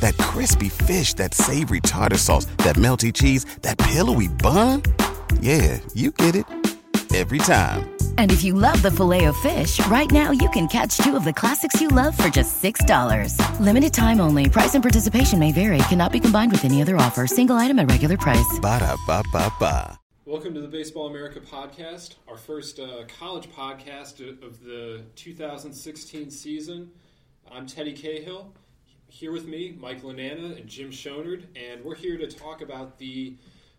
That crispy fish, that savory tartar sauce, that melty cheese, that pillowy bun. Yeah, you get it every time. And if you love the filet of fish, right now you can catch two of the classics you love for just $6. Limited time only. Price and participation may vary. Cannot be combined with any other offer. Single item at regular price. Ba da ba ba ba. Welcome to the Baseball America podcast, our first uh, college podcast of the 2016 season. I'm Teddy Cahill. Here with me, Mike Lananna and Jim Shonerd, and we're here to talk about the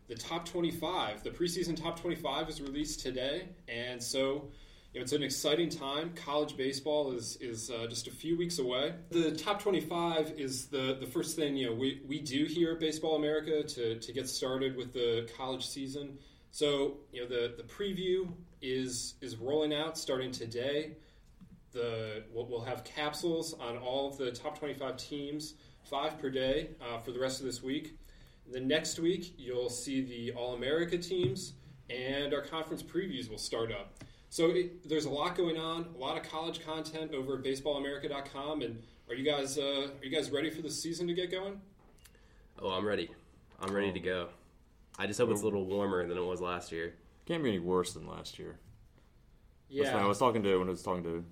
the top 25. The preseason top 25 is released today, and so you know, it's an exciting time. College baseball is is uh, just a few weeks away. The top 25 is the the first thing you know we, we do here at Baseball America to, to get started with the college season. So you know the the preview is is rolling out starting today. The we'll, we'll have capsules on all of the top 25 teams, five per day uh, for the rest of this week. The next week you'll see the All America teams and our conference previews will start up. So it, there's a lot going on, a lot of college content over at baseballamerica.com. And are you guys uh, are you guys ready for the season to get going? Oh, I'm ready. I'm ready to go. I just hope it's a little warmer than it was last year. Can't be any worse than last year. Yeah, I was talking to when I was talking to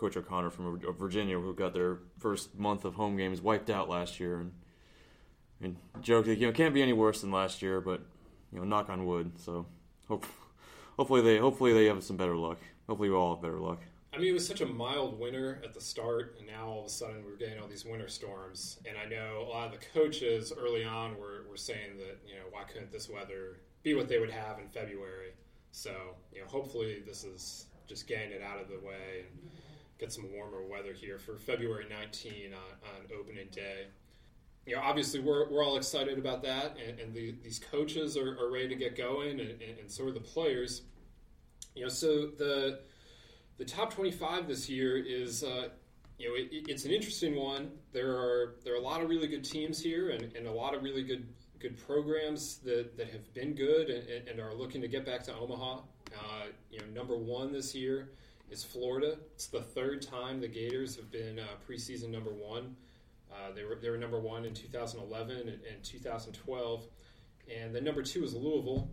Coach O'Connor from Virginia, who got their first month of home games wiped out last year, and mean, joked, you know, can't be any worse than last year, but you know, knock on wood. So, hope, hopefully they, hopefully they have some better luck. Hopefully we all have better luck. I mean, it was such a mild winter at the start, and now all of a sudden we're getting all these winter storms. And I know a lot of the coaches early on were, were saying that, you know, why couldn't this weather be what they would have in February? So, you know, hopefully this is just getting it out of the way and get some warmer weather here for February 19 on, on opening day. You know, obviously we're, we're all excited about that, and, and the, these coaches are, are ready to get going, and, and, and so are the players. You know, so the the top 25 this year is uh, you know it, it's an interesting one there are there are a lot of really good teams here and, and a lot of really good good programs that, that have been good and, and are looking to get back to omaha uh, you know number one this year is florida it's the third time the gators have been uh, preseason number one uh, they, were, they were number one in 2011 and, and 2012 and then number two is louisville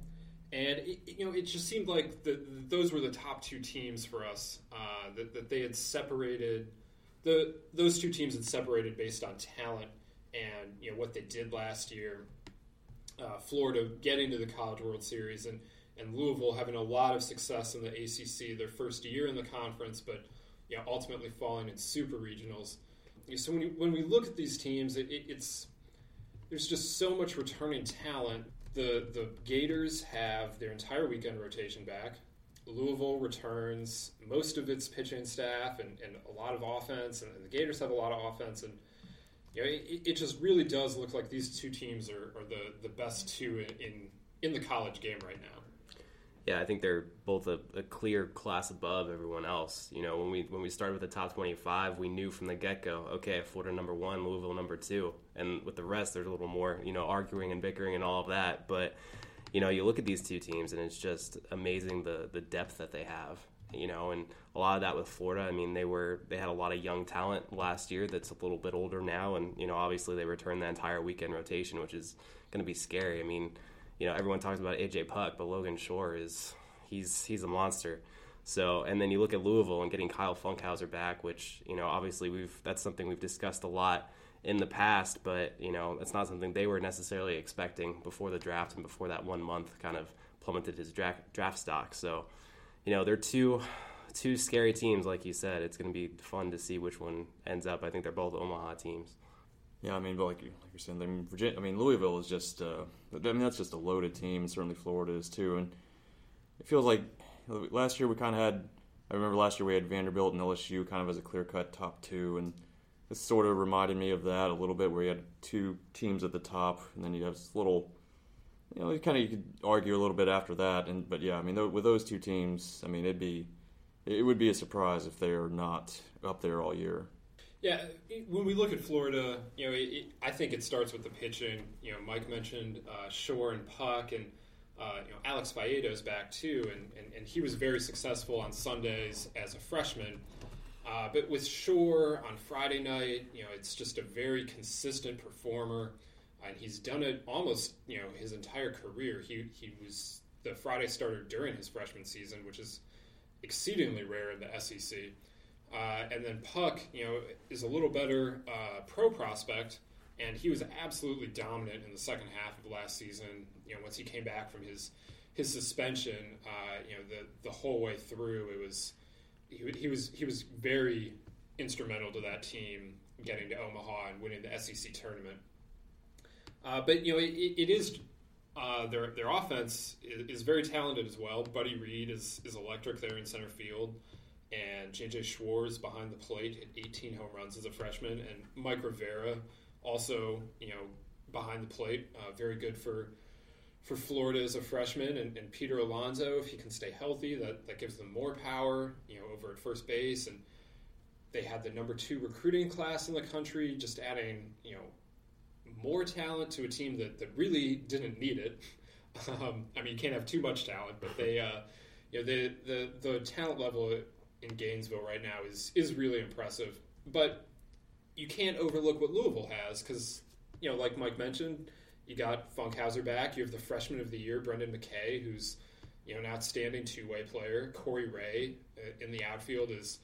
and it, you know, it just seemed like the, those were the top two teams for us. Uh, that, that they had separated the those two teams had separated based on talent and you know what they did last year. Uh, Florida getting to the College World Series and and Louisville having a lot of success in the ACC their first year in the conference, but you know, ultimately falling in super regionals. So when, you, when we look at these teams, it, it, it's there's just so much returning talent the the Gators have their entire weekend rotation back. Louisville returns most of its pitching staff and, and a lot of offense, and, and the Gators have a lot of offense, and you know, it, it just really does look like these two teams are, are the, the best two in, in in the college game right now. Yeah, I think they're both a, a clear class above everyone else. You know, when we when we started with the top 25, we knew from the get go, okay, Florida number one, Louisville number two, and with the rest, there's a little more, you know, arguing and bickering and all of that. But you know, you look at these two teams, and it's just amazing the the depth that they have. You know, and a lot of that with Florida. I mean, they were they had a lot of young talent last year that's a little bit older now, and you know, obviously they returned the entire weekend rotation, which is going to be scary. I mean you know, everyone talks about AJ Puk, but Logan Shore is he's he's a monster. So, and then you look at Louisville and getting Kyle Funkhouser back, which you know, obviously we've that's something we've discussed a lot in the past, but you know, it's not something they were necessarily expecting before the draft and before that one month kind of plummeted his draft draft stock. So, you know, they're two two scary teams, like you said. It's going to be fun to see which one ends up. I think they're both Omaha teams. Yeah, I mean, but like, you, like you're saying, I mean, Virginia, I mean, Louisville is just, uh, I mean, that's just a loaded team, and certainly Florida is too. And it feels like last year we kind of had, I remember last year we had Vanderbilt and LSU kind of as a clear cut top two, and this sort of reminded me of that a little bit, where you had two teams at the top, and then you have this little you know, kind of you could argue a little bit after that, and but yeah, I mean, th- with those two teams, I mean, it'd be it would be a surprise if they're not up there all year. Yeah, when we look at Florida, you know, it, it, I think it starts with the pitching. You know, Mike mentioned uh, Shore and Puk, and uh, you know Alex Faedo's back too, and, and, and he was very successful on Sundays as a freshman. Uh, but with Shore on Friday night, you know, it's just a very consistent performer, and he's done it almost you know his entire career. He he was the Friday starter during his freshman season, which is exceedingly rare in the SEC. Uh, and then Puk, you know, is a little better uh, pro prospect, and he was absolutely dominant in the second half of last season. You know, once he came back from his his suspension, uh, you know, the the whole way through, it was he, he was he was very instrumental to that team getting to Omaha and winning the SEC tournament. Uh, but you know, it, it is uh, their their offense is, is, very talented as well. Buddy Reed is is electric there in center field, and JJ Schwartz behind the plate at 18 home runs as a freshman, and Mike Rivera also you know behind the plate, uh, very good for for Florida as a freshman, and, and, Peter Alonso if he can stay healthy, that that gives them more power, you know, over at first base, and they had the number two recruiting class in the country, just adding you know more talent to a team that, that really didn't need it. Um, I mean, you can't have too much talent, but they, uh, you know, the, the the talent level in Gainesville right now is is really impressive. But you can't overlook what Louisville has because, you know, like Mike mentioned, you got Funkhouser back. You have the freshman of the year, Brendan McKay, who's you know an outstanding two way player. Corey Ray uh, in the outfield is.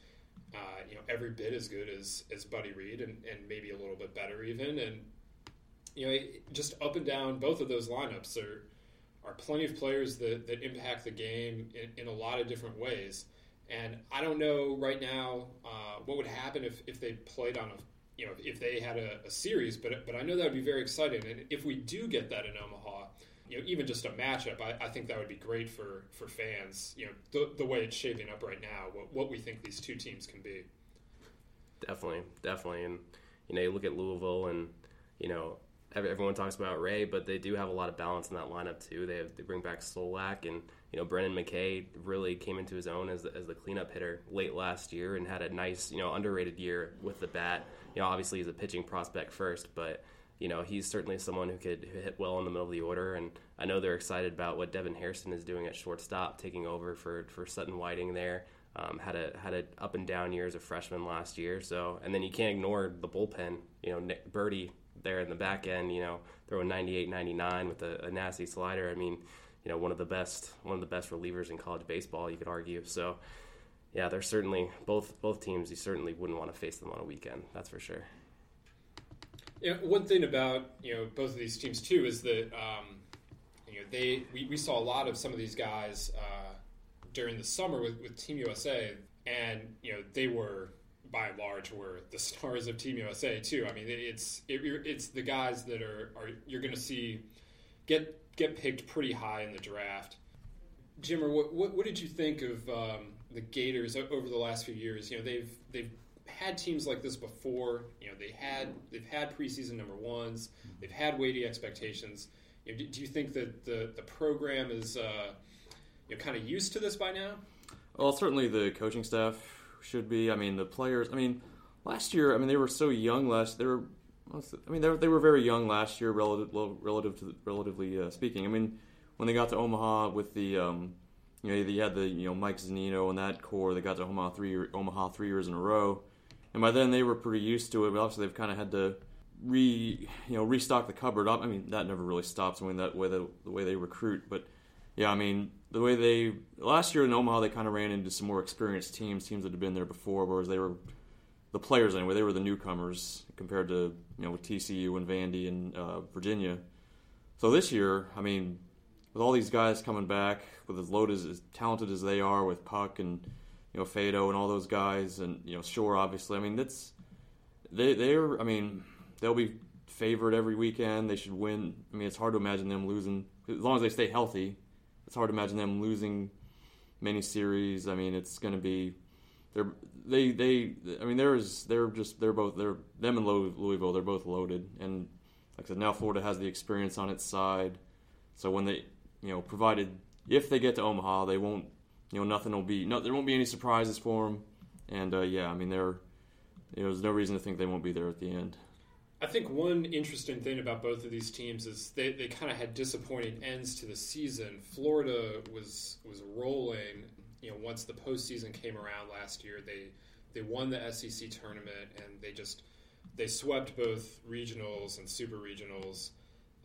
Uh, you know, every bit as good as, as Buddy Reed and, and maybe a little bit better even. And you know, just up and down both of those lineups are are plenty of players that, that impact the game in, in a lot of different ways. And I don't know right now uh, what would happen if, if they played on a you know if they had a, a, series, but but I know that would be very exciting. And if we do get that in Omaha, you know, even just a matchup, I, I think that would be great for for fans. You know, the, the way it's shaping up right now, what what we think these two teams can be. Definitely, definitely, and you know, you look at Louisville, and you know, everyone talks about Ray, but they do have a lot of balance in that lineup too. They have, they bring back Solak and you know Brendan McKay really came into his own as the, as the cleanup hitter late last year and had a nice you know underrated year with the bat. You know obviously he's a pitching prospect first, but you know he's certainly someone who could hit well in the middle of the order. And I know they're excited about what Devin Hairston is doing at shortstop, taking over for for Sutton Whiting there. Um, had a had a up and down year as a freshman last year. So and then you can't ignore the bullpen. You know Nick Burdi there in the back end, you know, throwing 98, 99 with a, a nasty slider. I mean, you know, one of the best one of the best relievers in college baseball, you could argue. So, yeah, they're certainly both both teams. You certainly wouldn't want to face them on a weekend. That's for sure. Yeah, one thing about you know both of these teams too is that um, you know they we, we saw a lot of some of these guys uh, during the summer with, with Team USA, and you know they were by and large were the stars of Team USA too. I mean, it's it, it's the guys that are, are you're going to see get get picked pretty high in the draft. Jimmer, what, what, what did you think of um, the Gators over the last few years? You know, they've they've had teams like this before. You know, they had they've had preseason number ones. They've had weighty expectations. You know, do, do, you think that the the program is uh, you know kind of used to this by now? Well, certainly the coaching staff should be. I mean, the players. I mean, last year. I mean, they were so young. Last they were. I mean, they were, they were very young last year, relative relative to relatively uh, speaking. I mean, when they got to Omaha with the, um, you know, they had the you know Mike Zunino and that core. They got to Omaha three Omaha three years in a row, and by then they were pretty used to it. But obviously, they've kind of had to re you know restock the cupboard up. I mean, that never really stops. I mean, that way the, the way they recruit, but yeah, I mean, the way they last year in Omaha, they kind of ran into some more experienced teams, teams that had been there before, whereas they were the players anyway. They were the newcomers compared to you know with TCU and Vandy and uh, Virginia. So this year, I mean, with all these guys coming back, with as loaded as, as talented as they are, with Puk and you know Faedo and all those guys, and you know Shore, obviously. I mean, that's they they're. I mean, they'll be favored every weekend. They should win. I mean, it's hard to imagine them losing as long as they stay healthy it's hard to imagine them losing many series. I mean, it's going to be they're they they I mean there's they're just they're both they're them and Louisville they're both loaded and like I said now Florida has the experience on its side. So when they, you know, provided if they get to Omaha, they won't, you know, nothing will be, no, there won't be any surprises for them. And uh, yeah, I mean, they're, you know, there's no reason to think they won't be there at the end. I think one interesting thing about both of these teams is they, they kind of had disappointing ends to the season. Florida was was rolling, you know, once the postseason came around last year. They they won the SEC tournament and they just they swept both regionals and super regionals.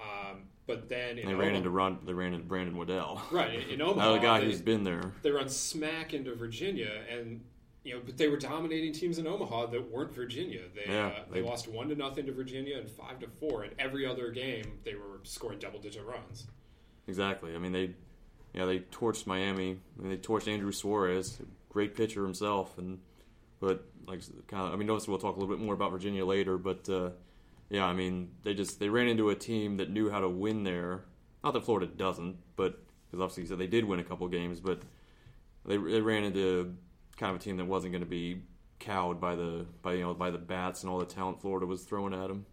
Um, but then they Omaha, ran into Ron, they ran into Brandon Waddell, right in, in Omaha. another guy they, who's been there. they run smack into Virginia, and you know, but they were dominating teams in Omaha that weren't Virginia. They Yeah, uh, they, they- lost one to nothing to Virginia and five to four. And every other game, they were scoring double digit runs. Exactly. I mean, they, yeah, they torched Miami. They torched Andrew Suarez, great pitcher himself, and but like kind of. I mean, obviously we'll talk a little bit more about Virginia later, but uh, yeah, I mean, they just they ran into a team that knew how to win there. Not that Florida doesn't, but because obviously you said they did win a couple games, but they they ran into kind of a team that wasn't going to be cowed by the by you know by the bats and all the talent Florida was throwing at them.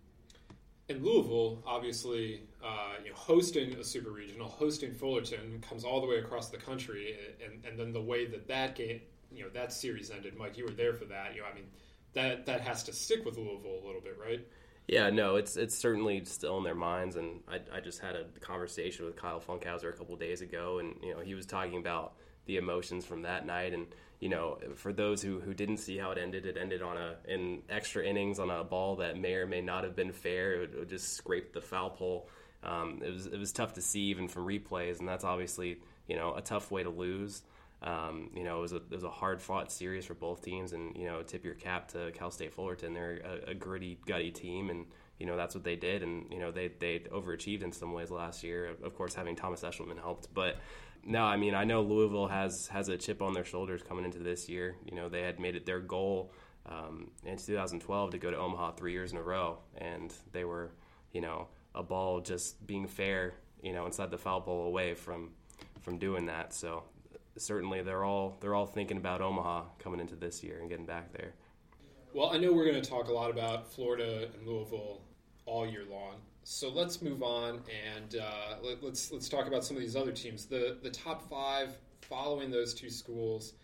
And Louisville, obviously, uh, you know, hosting a super regional, hosting Fullerton, comes all the way across the country, and, and then the way that that game, you know, that series ended, Mike, you were there for that. You know, I mean, that that has to stick with Louisville a little bit, right? Yeah, no, it's it's certainly still in their minds, and I, I just had a conversation with Kyle Funkhouser a couple days ago, and you know he was talking about the emotions from that night, and you know for those who, who didn't see how it ended, it ended on a in extra innings on a ball that may or may not have been fair. It, it just scraped the foul pole. Um, it was it was tough to see even from replays, and that's obviously you know a tough way to lose. Um, you know, it was a a hard fought series for both teams, and you know, tip your cap to Cal State Fullerton. They're a, a gritty, gutty team, and you know that's what they did, and you know they they overachieved in some ways last year. Of course, having Thomas Eshelman helped, but no, I mean I know Louisville has has a chip on their shoulders coming into this year. You know, they had made it their goal um, in 2012 to go to Omaha three years in a row, and they were you know a ball just being fair, you know, inside the foul pole away from from doing that. So certainly they're all they're all thinking about Omaha coming into this year and getting back there. Well, I know we're going to talk a lot about Florida and Louisville all year long. So let's move on and uh, let, let's let's talk about some of these other teams. The the top five following those two schools,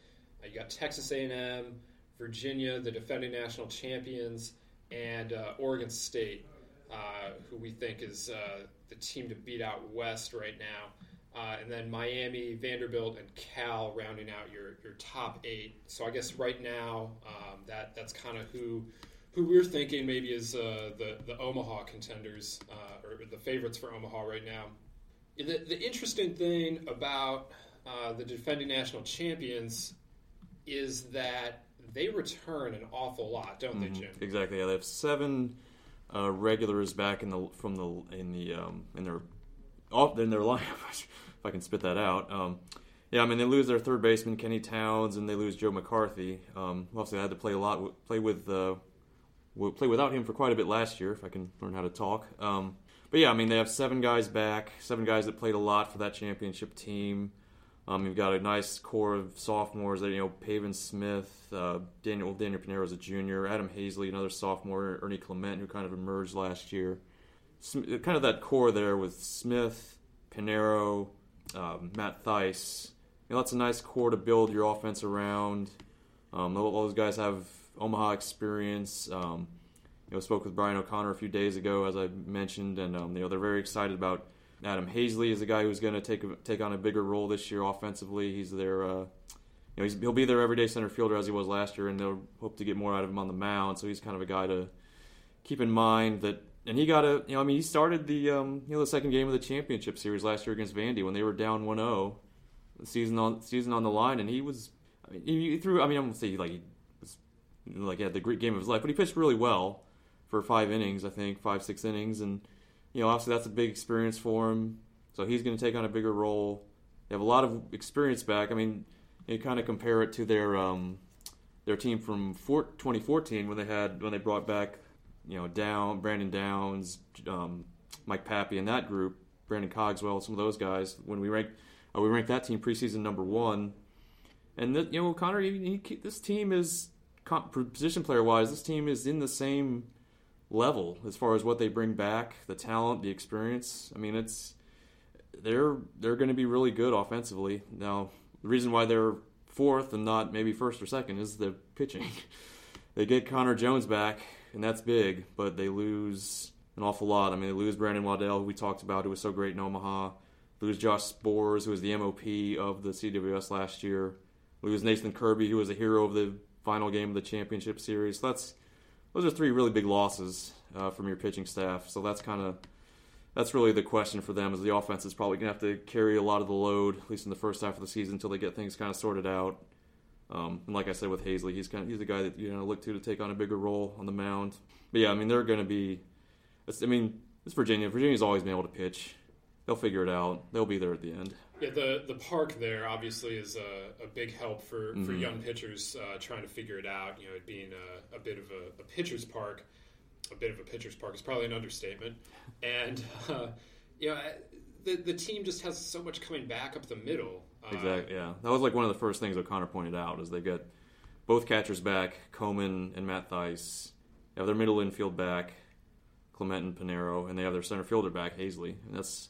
uh, you got Texas A&M, Virginia, the defending national champions, and uh, Oregon State, uh, who we think is uh, the team to beat out West right now. Uh, and then Miami, Vanderbilt, and Cal rounding out your, your top eight. So I guess right now um, that that's kind of who who we're thinking maybe is uh, the the Omaha contenders uh, or the favorites for Omaha right now. The, the interesting thing about uh, the defending national champions is that they return an awful lot, don't they, Jim? Exactly. Yeah, they have seven uh, regulars back in the from the in the um, in their off in their lineup. if I can spit that out. Um, yeah, I mean they lose their third baseman Kenny Towns and they lose Joe McCarthy. Um, obviously, I had to play a lot, play with, uh, play without him for quite a bit last year. If I can learn how to talk. Um, but yeah, I mean they have seven guys back, seven guys that played a lot for that championship team. Um, you've got a nice core of sophomores that you know, Pavin Smith, uh, Daniel Daniel is a junior, Adam Haseley, another sophomore, Ernie Clement, who kind of emerged last year. Kind of that core there with Smith, Pinero, um, Matt Thaiss. You know, that's a nice core to build your offense around. Um, all those guys have Omaha experience. Um, you know, spoke with Brian O'Connor a few days ago, as I mentioned, and um, you know they're very excited about Adam Haseley is a guy who's going to take take on a bigger role this year offensively. He's their, uh, you know, he'll be their everyday center fielder as he was last year, and they'll hope to get more out of him on the mound. So he's kind of a guy to keep in mind that. And he got a, you know, I mean, he started the, um, you know, the second game of the championship series last year against Vandy when they were down 1-0, season on season on the line, and he was, I mean, he threw. I mean, I'm gonna say like he was, like he had the great game of his life, but he pitched really well for five innings, I think, five six innings, and you know, obviously that's a big experience for him. So he's going to take on a bigger role. They have a lot of experience back. I mean, you kind of compare it to their um, their team from 2014 when they had when they brought back, you know, Down Brandon Downs, um, Mike Papi, and that group, Brandon Cogswell, some of those guys. When we ranked uh, we ranked that team preseason number one, and the, you know, Connor, he, he, this team is position player wise, this team is in the same level as far as what they bring back, the talent, the experience. I mean, it's they're they're going to be really good offensively. Now, the reason why they're fourth and not maybe first or second is the pitching. they get Connor Jones back, and that's big, but they lose an awful lot. I mean, they lose Brandon Waddell, who we talked about, who was so great in Omaha. Lose Josh Sborz, who was the MOP of the CWS last year. Lose Nathan Kirby, who was a hero of the final game of the championship series. So that's those are three really big losses uh, from your pitching staff. So that's kind of that's really the question for them. Is the offense is probably going to have to carry a lot of the load, at least in the first half of the season, until they get things kind of sorted out. Um, and like I said with Haseley, he's kind of he's the guy that you know look to to take on a bigger role on the mound. But yeah, I mean they're going to be. I mean, it's Virginia. Virginia's always been able to pitch. They'll figure it out. They'll be there at the end. Yeah, the the park there obviously is a, a big help for, mm-hmm. for young pitchers uh, trying to figure it out. You know, it being a, a bit of a, a, pitcher's park, a bit of a pitcher's park is probably an understatement. And uh, you know, the the team just has so much coming back up the middle. Uh, exactly. Yeah, that was like one of the first things O'Connor pointed out is they get both catchers back, Coman and Matt Thaiss. They have their middle infield back, Clement and Pinero, and they have their center fielder back, Haseley. And that's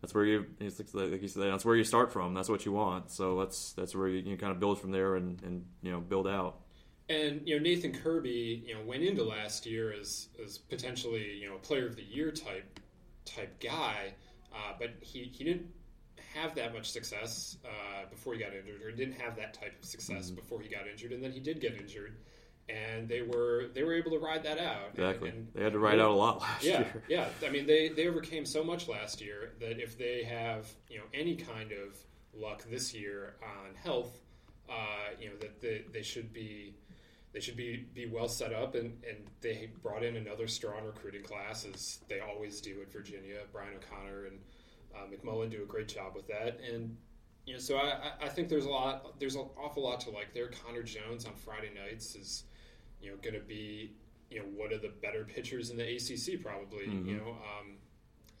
that's where you like you said that's where you start from. That's what you want. So that's that's where you, you kind of build from there and, and you know build out. And you know Nathan Kirby, you know, went into last year as as potentially you know a player of the year type type guy, uh, but he he didn't have that much success uh, before he got injured, or didn't have that type of success mm-hmm. before he got injured, and then he did get injured and they were they were able to ride that out. Exactly, and, and they had to ride out a lot last yeah, year. Yeah, I mean they they overcame so much last year that if they have you know any kind of luck this year on health, uh, you know that they, they should be they should be be well set up and, and they brought in another strong recruiting class as they always do at Virginia. Brian O'Connor and uh, McMullan do a great job with that and you know, so I, I think there's a lot, there's an awful lot to like there. Connor Jones on Friday nights is, you know, going to be, you know, one of the better pitchers in the ACC probably. Mm-hmm. You know, um,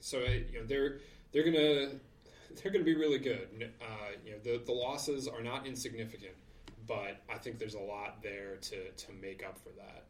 so you know they're they're gonna they're gonna be really good. Uh, you know, the the losses are not insignificant, but I think there's a lot there to to make up for that.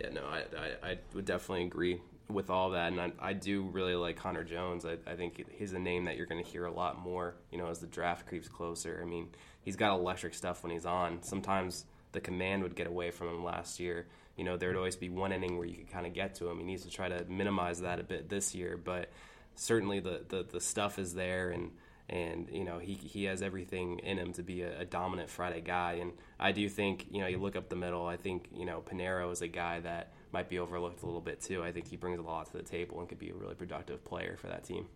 Yeah, no, I, I, I would definitely agree with all that, and I, I do really like Connor Jones. I, I think he's a name that you're going to hear a lot more, you know, as the draft creeps closer. I mean, he's got electric stuff when he's on. Sometimes the command would get away from him last year. You know, there would always be one inning where you could kind of get to him. He needs to try to minimize that a bit this year, but certainly the, the, the stuff is there, and and you know he he has everything in him to be a, a, dominant Friday guy. And I do think you know you look up the middle. I think you know Pinero is a guy that might be overlooked a little bit too. I think he brings a lot to the table and could be a really productive player for that team.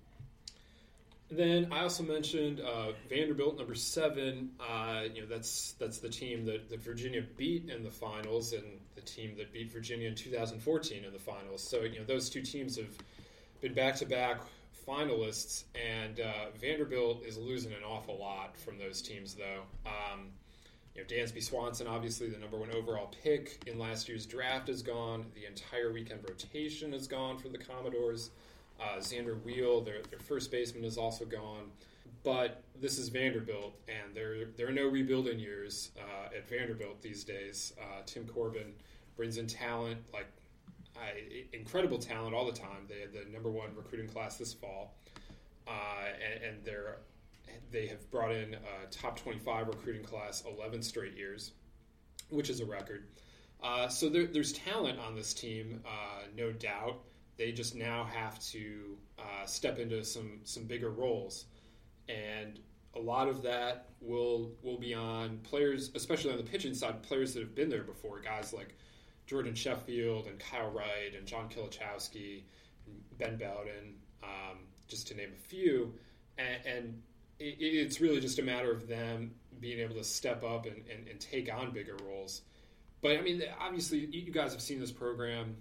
Then I also mentioned uh, Vanderbilt, number seven. Uh, you know that's that's the team that, that Virginia beat in the finals, and the team that beat Virginia in 2014 in the finals. So you know those two teams have been back to back finalists, and uh, Vanderbilt is losing an awful lot from those teams, though. Um, you know, Dansby Swanson, obviously the number one overall pick in last year's draft, is gone. The entire weekend rotation is gone for the Commodores. Uh, Zander Wiel, their, their first baseman, is also gone. But this is Vanderbilt, and there there are no rebuilding years uh, at Vanderbilt these days. Uh, Tim Corbin brings in talent like incredible talent all the time. They had the number one recruiting class this fall, uh, and, and they're they have brought in a top 25 recruiting class 11 straight years, which is a record. Uh, so there, there's talent on this team, uh, no doubt. They just now have to uh, step into some some bigger roles, and a lot of that will will be on players, especially on the pitching side, players that have been there before. Guys like Jordan Sheffield and Kyle Wright and John Kilichowski, Ben Bowden, um, just to name a few, and, and it, it's really just a matter of them being able to step up and, and, and, take on bigger roles. But I mean, obviously, you guys have seen this program.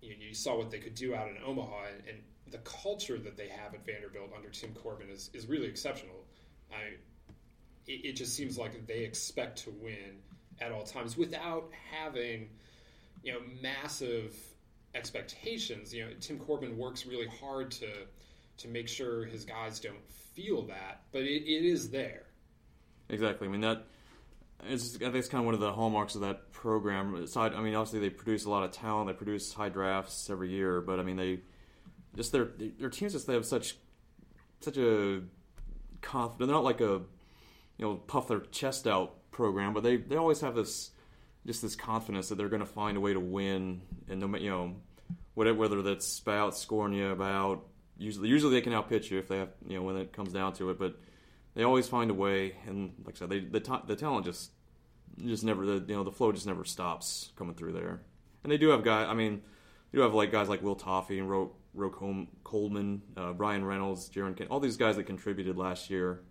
You, you saw what they could do out in Omaha, and, and, the culture that they have at Vanderbilt under Tim Corbin is, is really exceptional. I, it, it just seems like they expect to win at all times without having, you know, massive expectations. You know, Tim Corbin works really hard to to make sure his guys don't feel that, but it, it is there. Exactly. I mean that I think it's kind of one of the hallmarks of that program. Aside, I mean, obviously they produce a lot of talent. They produce high drafts every year, but I mean they just their their teams just they have such such a. They're not like a you know puff their chest out program, but they they always have this just this confidence that they're going to find a way to win, and no you know whatever whether that's about scoring you about usually usually they can outpitch you if they have you know when it comes down to it, but they always find a way, and like I said, they the the talent just just never the you know the flow just never stops coming through there, and they do have guys. I mean, they do have like guys like Will Toffey and Ro, Ro Coleman, uh, Bryan Reynolds, Jaron, Ken, all these guys that contributed last year.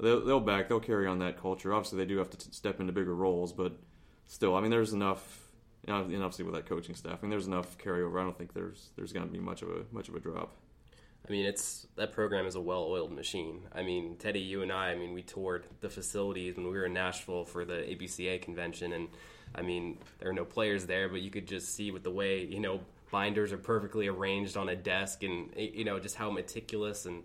They'll, they'll back. They'll carry on that culture. Obviously, they do have to t- step into bigger roles, but still, I mean, there's enough. And obviously with that coaching staff, I mean, there's enough carryover. I don't think there's there's going to be much of a much of a drop. I mean, it's that program is a well-oiled machine. I mean, Teddy, you and I, I mean, we toured the facilities when we were in Nashville for the ABCA convention, and I mean, there are no players there, but you could just see with the way you know binders are perfectly arranged on a desk, and you know just how meticulous and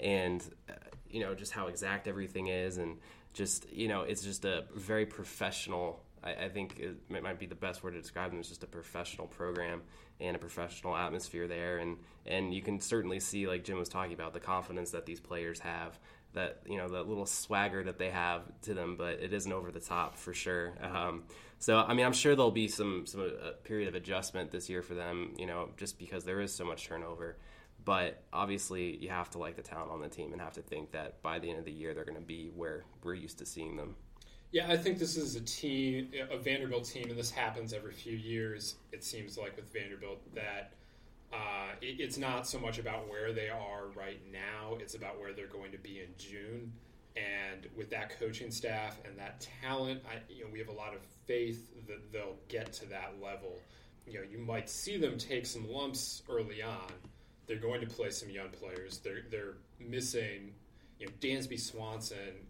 and uh, you know just how exact everything is, and just you know it's just a very professional I, I think it, might be the best word to describe them. It's just a professional program and a professional atmosphere there, and and you can certainly see, like Jim was talking about, the confidence that these players have. That you know, that little swagger that they have to them, but it isn't over the top for sure. Um, so, I mean, I'm sure there'll be some some uh, period of adjustment this year for them. You know, just because there is so much turnover. But obviously, you have to like the talent on the team and have to think that by the end of the year, they're going to be where we're used to seeing them. Yeah, I think this is a team, a Vanderbilt team, and this happens every few years. It seems like with Vanderbilt that uh, it, it's not so much about where they are right now; it's about where they're going to be in June. And with that coaching staff and that talent, I, you know, we have a lot of faith that they'll get to that level. You know, you might see them take some lumps early on. They're going to play some young players. They're they're missing, you know, Dansby Swanson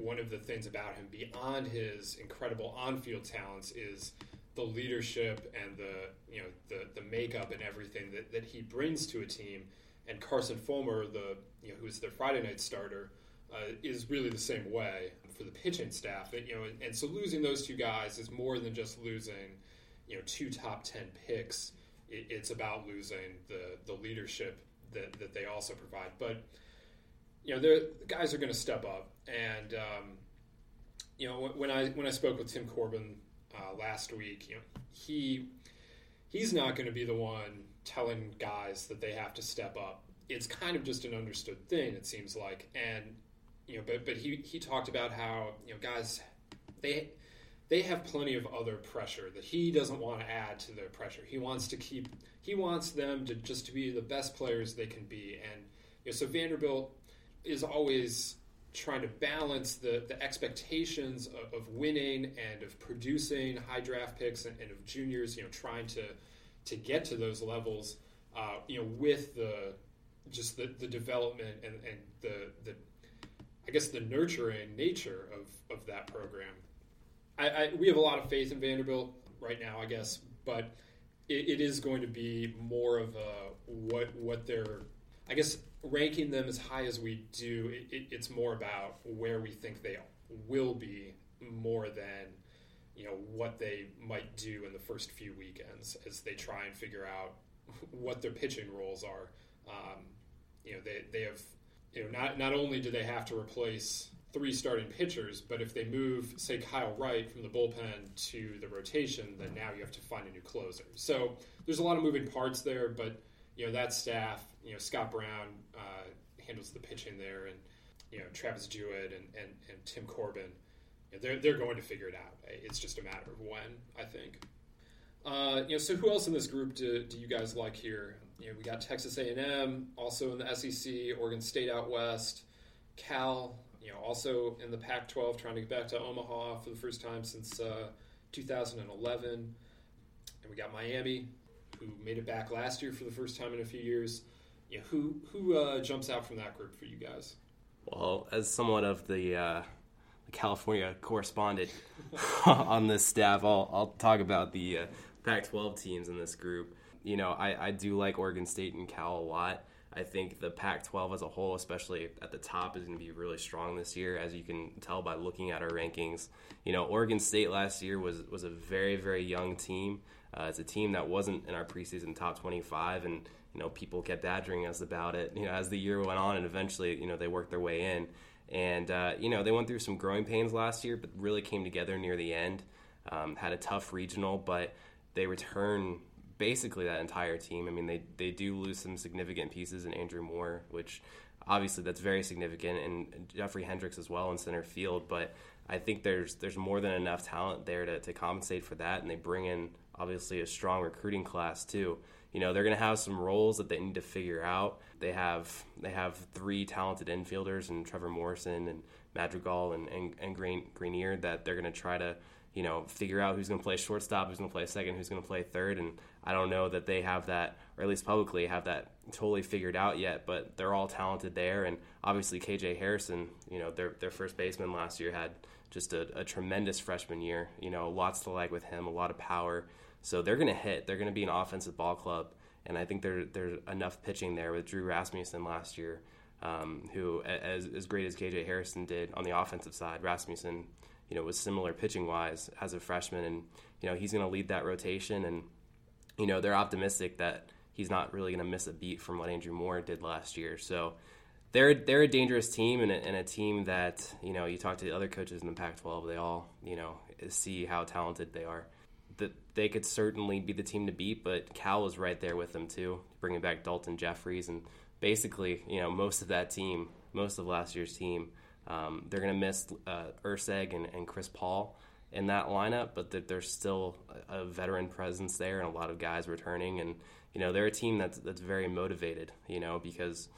one of the things about him beyond his incredible on-field talents is the leadership and the you know the the makeup and everything that, that he brings to a team. And Carson Fulmer, the you know who's their Friday night starter, uh, is really the same way for the pitching staff. you know, and, and, so losing those two guys is more than just losing you know two top ten picks. It, it's about losing the the leadership that that they also provide, but you know, the guys are going to step up. And um, you know, when I when I spoke with Tim Corbin uh, last week, you know, he he's not going to be the one telling guys that they have to step up. It's kind of just an understood thing. It seems like, and you know, but but he he talked about how you know guys they they have plenty of other pressure that he doesn't want to add to their pressure. He wants to keep he wants them to just to be the best players they can be, and you know, so Vanderbilt is always trying to balance the, the expectations of, of, winning and of producing high draft picks and, and, of juniors, you know, trying to to get to those levels, uh, you know, with the just the, the development and, and the the I guess the nurturing nature of, of that program. I, I we have a lot of faith in Vanderbilt right now, I guess, but it, it is going to be more of a what what they're I guess ranking them as high as we do, it, it, it's more about where we think they will be more than you know what they might do in the first few weekends as they try and figure out what their pitching roles are. Um, you know, they, they have you know not not only do they have to replace three starting pitchers, but if they move say Kyle Wright from the bullpen to the rotation, then now you have to find a new closer. So there's a lot of moving parts there, but you know that staff you know Scott Brown uh, handles the pitching there, and you know Travis Jewett and, and, and Tim Corbin. You know, they're they're going to figure it out. It's just a matter of when, I think. Uh, you know, so who else in this group do, do you guys like here? You know, we got Texas A&M, also in the SEC, Oregon State out west, Cal, you know, also in the Pac-12, trying to get back to Omaha for the first time since uh, 2011, and we got Miami, who made it back last year for the first time in a few years who who uh, jumps out from that group for you guys? Well, as somewhat of the, uh, California correspondent on this staff, I'll I'll talk about the uh, Pac-12 teams in this group. You know, I, I do like Oregon State and Cal a lot. I think the Pac-12 as a whole, especially at the top, is going to be really strong this year, as you can tell by looking at our rankings. You know, Oregon State last year was was a very very young team. Uh, a team that wasn't in our preseason top 25, and you know, people kept badgering us about it, you know, as the year went on, and eventually, you know, they worked their way in. And, uh, you know, they went through some growing pains last year, but really came together near the end. Um, had a tough regional, but they return basically that entire team. I mean, they, they do lose some significant pieces in Andrew Moore, which obviously that's very significant, and Jeffrey Hendrix as well in center field. But I think there's there's more than enough talent there to, to compensate for that, and they bring in obviously a strong recruiting class too you know they're going to have some roles that they need to figure out. They have they have three talented infielders and Trevor Morrison and Madrigal and and, and Green, Greenier that they're going to try to you know figure out who's going to play shortstop, who's going to play second, who's going to play third, and I don't know that they have that or at least publicly have that totally figured out yet. But they're all talented there, and obviously KJ Harrison, you know their their first baseman last year had just a, a tremendous freshman year. You know lots to like with him, a lot of power. So they're going to hit. They're going to be an offensive ball club, and I think there there's enough pitching there with Drew Rasmussen last year, um, who as as great as KJ Harrison did on the offensive side, Rasmussen, you know, was similar pitching wise as a freshman, and you know he's going to lead that rotation, and you know they're optimistic that he's not really going to miss a beat from what Andrew Moore did last year. So they're they're a dangerous team and a, and a, team that you know you talk to the other coaches in the Pac-12, they all you know see how talented they are. That they could certainly be the team to beat, but Cal was right there with them too, bringing back Daulton Jefferies and basically, you know, most of that team, most of last year's team, um, they're going to miss uh, Urseg and, and, Chris Paul in that lineup, but that there's still a, a veteran presence there and a lot of guys returning, and you know they're a team that's that's very motivated, you know, because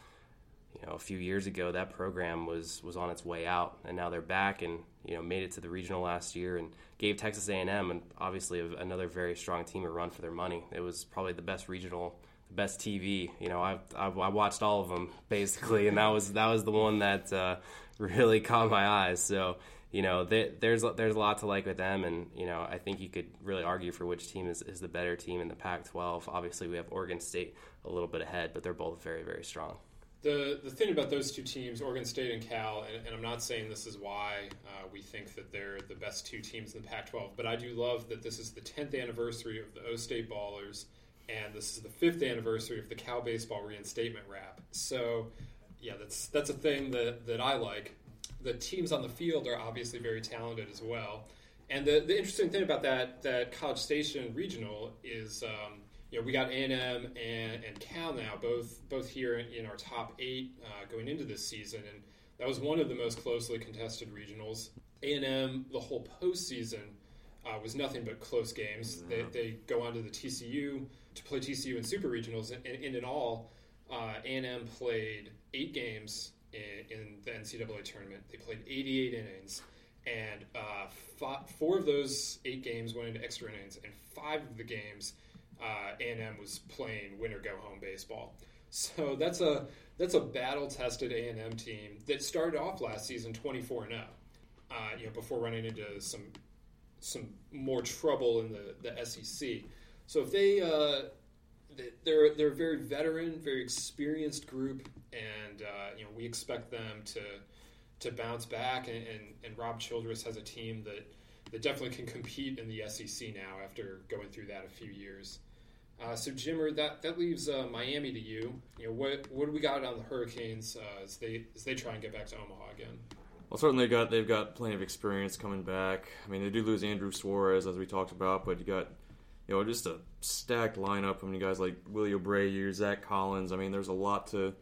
you know a few years ago that program was was on its way out, and now they're back and you know made it to the regional last year and gave Texas A&M and obviously another very strong team a run for their money. It was probably the best regional, the best TV. You know, I I, I watched all of them basically, and that was that was the one that uh, really caught my eyes. So you know, they, there's there's a lot to like with them, and you know, I think you could really argue for which team is, is the better team in the Pac-12. Obviously, we have Oregon State a little bit ahead, but they're both very very strong the the thing about those two teams, Oregon State and Cal, and, and I'm not saying this is why uh, we think that they're the best two teams in the Pac-12, but I do love that this is the 10th anniversary of the O State Ballers, and this is the fifth anniversary of the Cal baseball reinstatement wrap. So, yeah, that's that's a thing that that I like. The teams on the field are obviously very talented as well, and the the interesting thing about that that College Station regional is. Um, you know, we got A&M and, and Cal now, both both here in our top eight uh, going into this season, and that was one of the most closely contested regionals. A&M, the whole postseason uh, was nothing but close games. They, they go on to the TCU to play TCU in super regionals, and, and in all, uh, A&M played eight games in, in, the NCAA tournament. They played 88 innings, and uh, five, four of those eight games went into extra innings, and five of the games – uh, A&M was playing win or go home baseball. So that's a that's a battle tested A&M team that started off last season 24 and 0. Uh, you know, before running into some some more trouble in the, the SEC. So if they uh, they're they're a very veteran, very experienced group, and uh, you know we expect them to to bounce back. And, and, and Rob Childress has a team that that definitely can compete in the SEC now after going through that a few years. Uh, so Jimmer, that that leaves uh, Miami to you. You know what what do we got on the Hurricanes uh, as they as they try and get back to Omaha again? Well, certainly they got they've got plenty of experience coming back. I mean, they do lose Andrew Suarez as we talked about, but you got you know just a stacked lineup. I mean, guys like Willie Abreu, Zach Collins. I mean, there's a lot to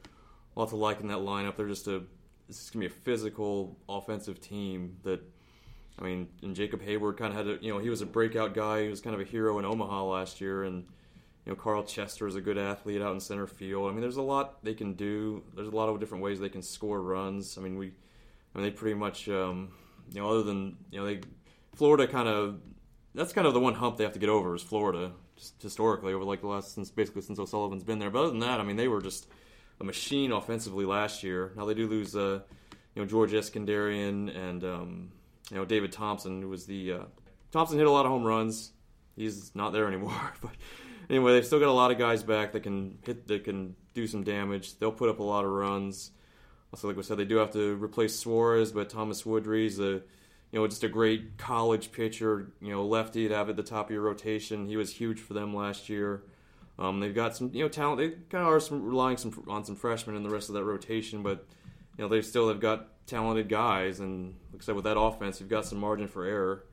a lot to like in that lineup. They're just a it's gonna be a physical offensive team that. I mean, and Jacob Heyward kind of had a, you know, he was a breakout guy. He was kind of a hero in Omaha last year, and you know, Carl Chester is a good athlete out in center field. I mean, there's a lot they can do. There's a lot of different ways they can score runs. I mean, we, I mean, they pretty much, um, you know, other than you know, they, Florida kind of, that's kind of the one hump they have to get over is Florida, just historically over like the last since basically since O'Sullivan's been there. But other than that, I mean, they were just a machine offensively last year. Now they do lose, uh, you know, George Iskenderian and um, you know David Thompson, who was the uh, Thompson hit a lot of home runs. He's not there anymore, but anyway, they've still got a lot of guys back that can hit, that can do some damage. They'll put up a lot of runs. Also, like we said, they do have to replace Suarez, but Thomas Woodrey's a you know just a great college pitcher. You know, lefty to have at the top of your rotation. He was huge for them last year. Um, they've got some you know talent. They kind of are some, relying some on some freshmen in the rest of that rotation, but you know they still have got talented guys. And like I said, with that offense, you've got some margin for error.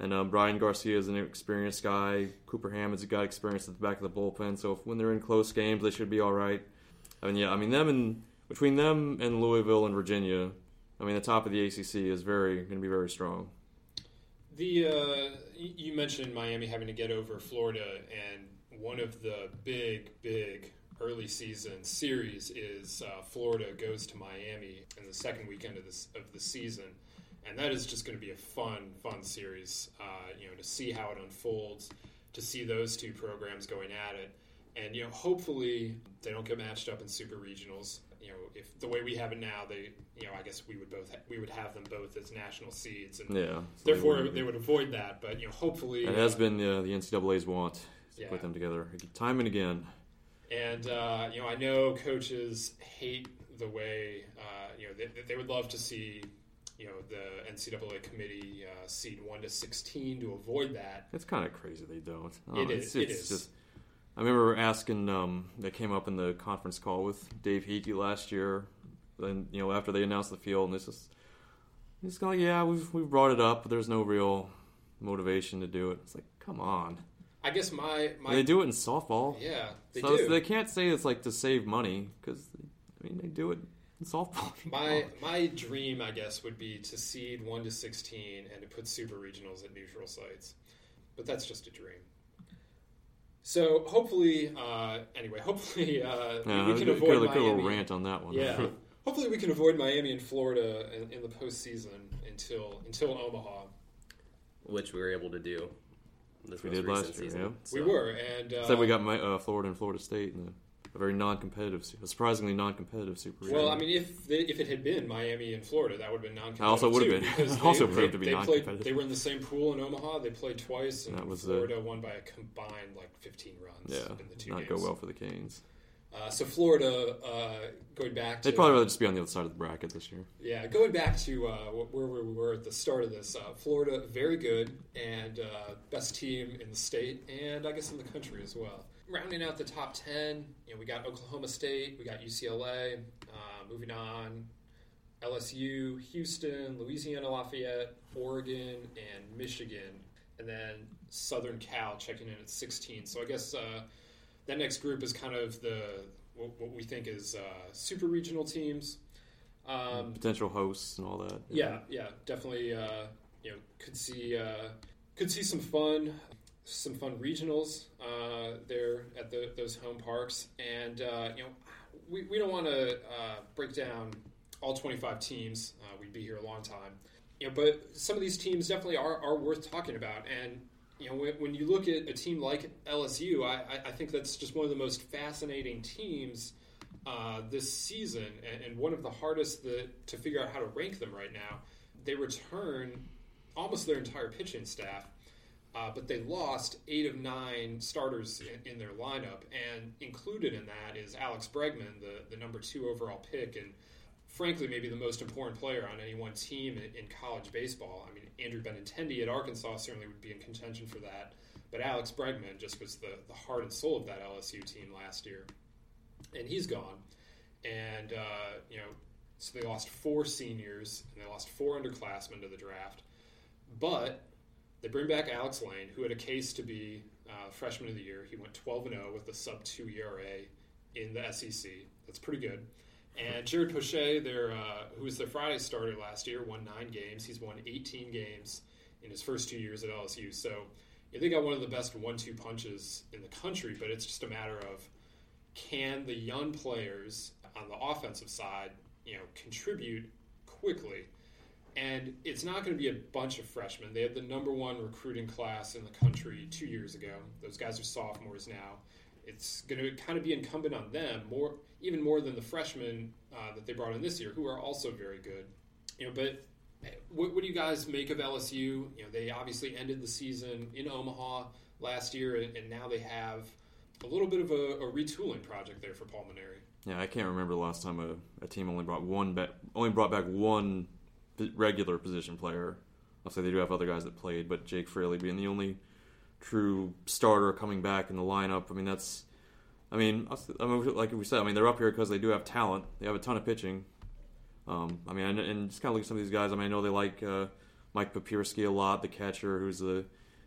And um, Bryan Garcia is an experienced guy. Cooper Hammond's got experience at the back of the bullpen. So if, when they're in close games, they should be all right. I mean, yeah, I mean them and between them and Louisville and Virginia, I mean the top of the ACC is very going to be very strong. The uh, you mentioned Miami having to get over Florida, and one of the big, big early season series is uh, Florida goes to Miami in the second weekend of this of the season, and that is just going to be a fun, fun series. Uh, you know, to see how it unfolds, to see those two programs going at it, and you know, hopefully they don't get matched up in super regionals. You know, if the way we have it now, they, you know, I guess we would both ha- we would have them both as national seeds, and Yeah. therefore wouldn't they would avoid that. But you know, hopefully It has been uh, the NCAA's want to Yeah. put them together time and again. And uh, you know, I know coaches hate the way uh, you know they, they would love to see you know the NCAA committee uh, seed one to sixteen to avoid that. It's kind of crazy they don't. It it's, is, it It's just. I remember asking. Um, that came up in the conference call with Dave Heeke last year. Then you know after they announced the field, and this is. He's going, yeah, we've we've brought it up, but there's no real motivation to do it. It's like, come on. I guess my my they do it in softball. yeah they so do. they can't say it's like to save money because I mean they do it softball. My my dream, I guess, would be to seed one to sixteen and to put super regionals at neutral sites, but that's just a dream. So hopefully, uh, anyway, hopefully uh, yeah, we can could, avoid could, Miami. could a little rant on that one. Yeah. Hopefully, we can avoid Miami and Florida in, in the postseason until until Omaha. which we were able to do this We most did recent last year, season. yeah. We were, and uh, Said we got my, uh, Florida and Florida State in a, a very non-competitive, a surprisingly non-competitive Super Well, I mean, if they, if it had been Miami and Florida, that would have been non-competitive. Also would have been. because Also they, proved to be they non-competitive. Played, they were in the same pool in Omaha. They played twice, and That was, Florida won by a combined like 15 runs. yeah, in the two not games. go well for the Canes. Uh, so Florida, uh, going back to They'd probably rather just be on the other side of the bracket this year. Yeah, going back to uh, where we were at the start of this, uh, Florida, very good and uh, best team in the state and I guess in the country as well. Rounding out the top 10, you know, we got Oklahoma State, we got UCLA, uh, moving on, LSU, Houston, Louisiana Lafayette, Oregon, and Michigan, and then Southern Cal checking in at 16. So I guess uh, that next group is kind of the what, what we think is uh, super regional teams. Um, Potential hosts and all that. yeah, yeah, definitely. Uh, you know, could see uh, could see some fun, some fun regionals uh, there at the, those home parks, and uh, you know, we, we don't want to uh, break down all 25 teams. Uh, we'd be here a long time, you know, but some of these teams definitely are, are worth talking about, and you know, when, when you look at a team like LSU, I, I- think that's just one of the most fascinating teams uh, this season, and, and one of the hardest that, to figure out how to rank them right now. They return almost their entire pitching staff, uh, but they lost eight of nine starters in, in their lineup, and included in that is Alex Bregman, the, the number two overall pick, and frankly, maybe the most important player on any one team in, in college baseball. I mean, Andrew Benintendi at Arkansas certainly would be in contention for that, but Alex Bregman just was the, the heart and soul of that LSU team last year, and he's gone. And, uh, you know, so they lost four seniors and they lost four underclassmen to the draft. But they bring back Alex Lange, who had a case to be uh, freshman of the year. He went 12 and 0 with a sub 2 ERA in the SEC. That's pretty good. And Jared Poche, uh, who was their Friday starter last year, won nine games. He's won 18 games in his first two years at LSU. So they got one of the best one-two punches in the country. But it's just a matter of can the young players on the offensive side, you know, contribute quickly. And it's not going to be a bunch of freshmen. They had the number one recruiting class in the country two years ago. Those guys are sophomores now. It's going to kind of be incumbent on them more, even more than the freshmen uh, that they brought in this year, who are also very good. You know, but what, what do you guys make of LSU? You know, they obviously ended the season in Omaha last year, and, and now they have a little bit of a, a retooling project there for Paul Mainieri. Yeah, I can't remember the last time a, a team only brought one back, only brought back one regular position player. I'll say they do have other guys that played, but Jake Fraley being the only true starter coming back in the lineup. I mean, that's I mean, I mean, like we said, I mean they're up here because they do have talent. They have a ton of pitching. Um, I mean, and, and, just kind of look at some of these guys. I mean, I know they like uh, Mike Papierski a lot, the catcher, who's the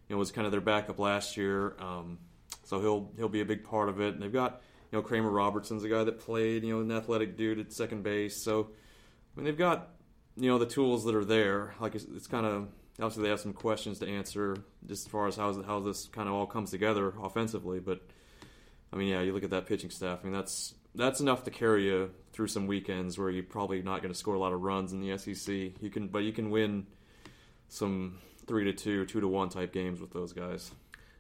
you know was kind of their backup last year. Um, so he'll he'll be a big part of it. And they've got you know Kramer Robertson's a guy that played, you know, an athletic dude at second base. So I mean, they've got you know the tools that are there. Like it's, it's kind of obviously they have some questions to answer just as far as how how this kind of all comes together offensively. But I mean, yeah, you look at that pitching staff. I mean, that's that's enough to carry you through some weekends where you're probably not going to score a lot of runs in the SEC. You can, but you can win some three to two, two to one type games with those guys.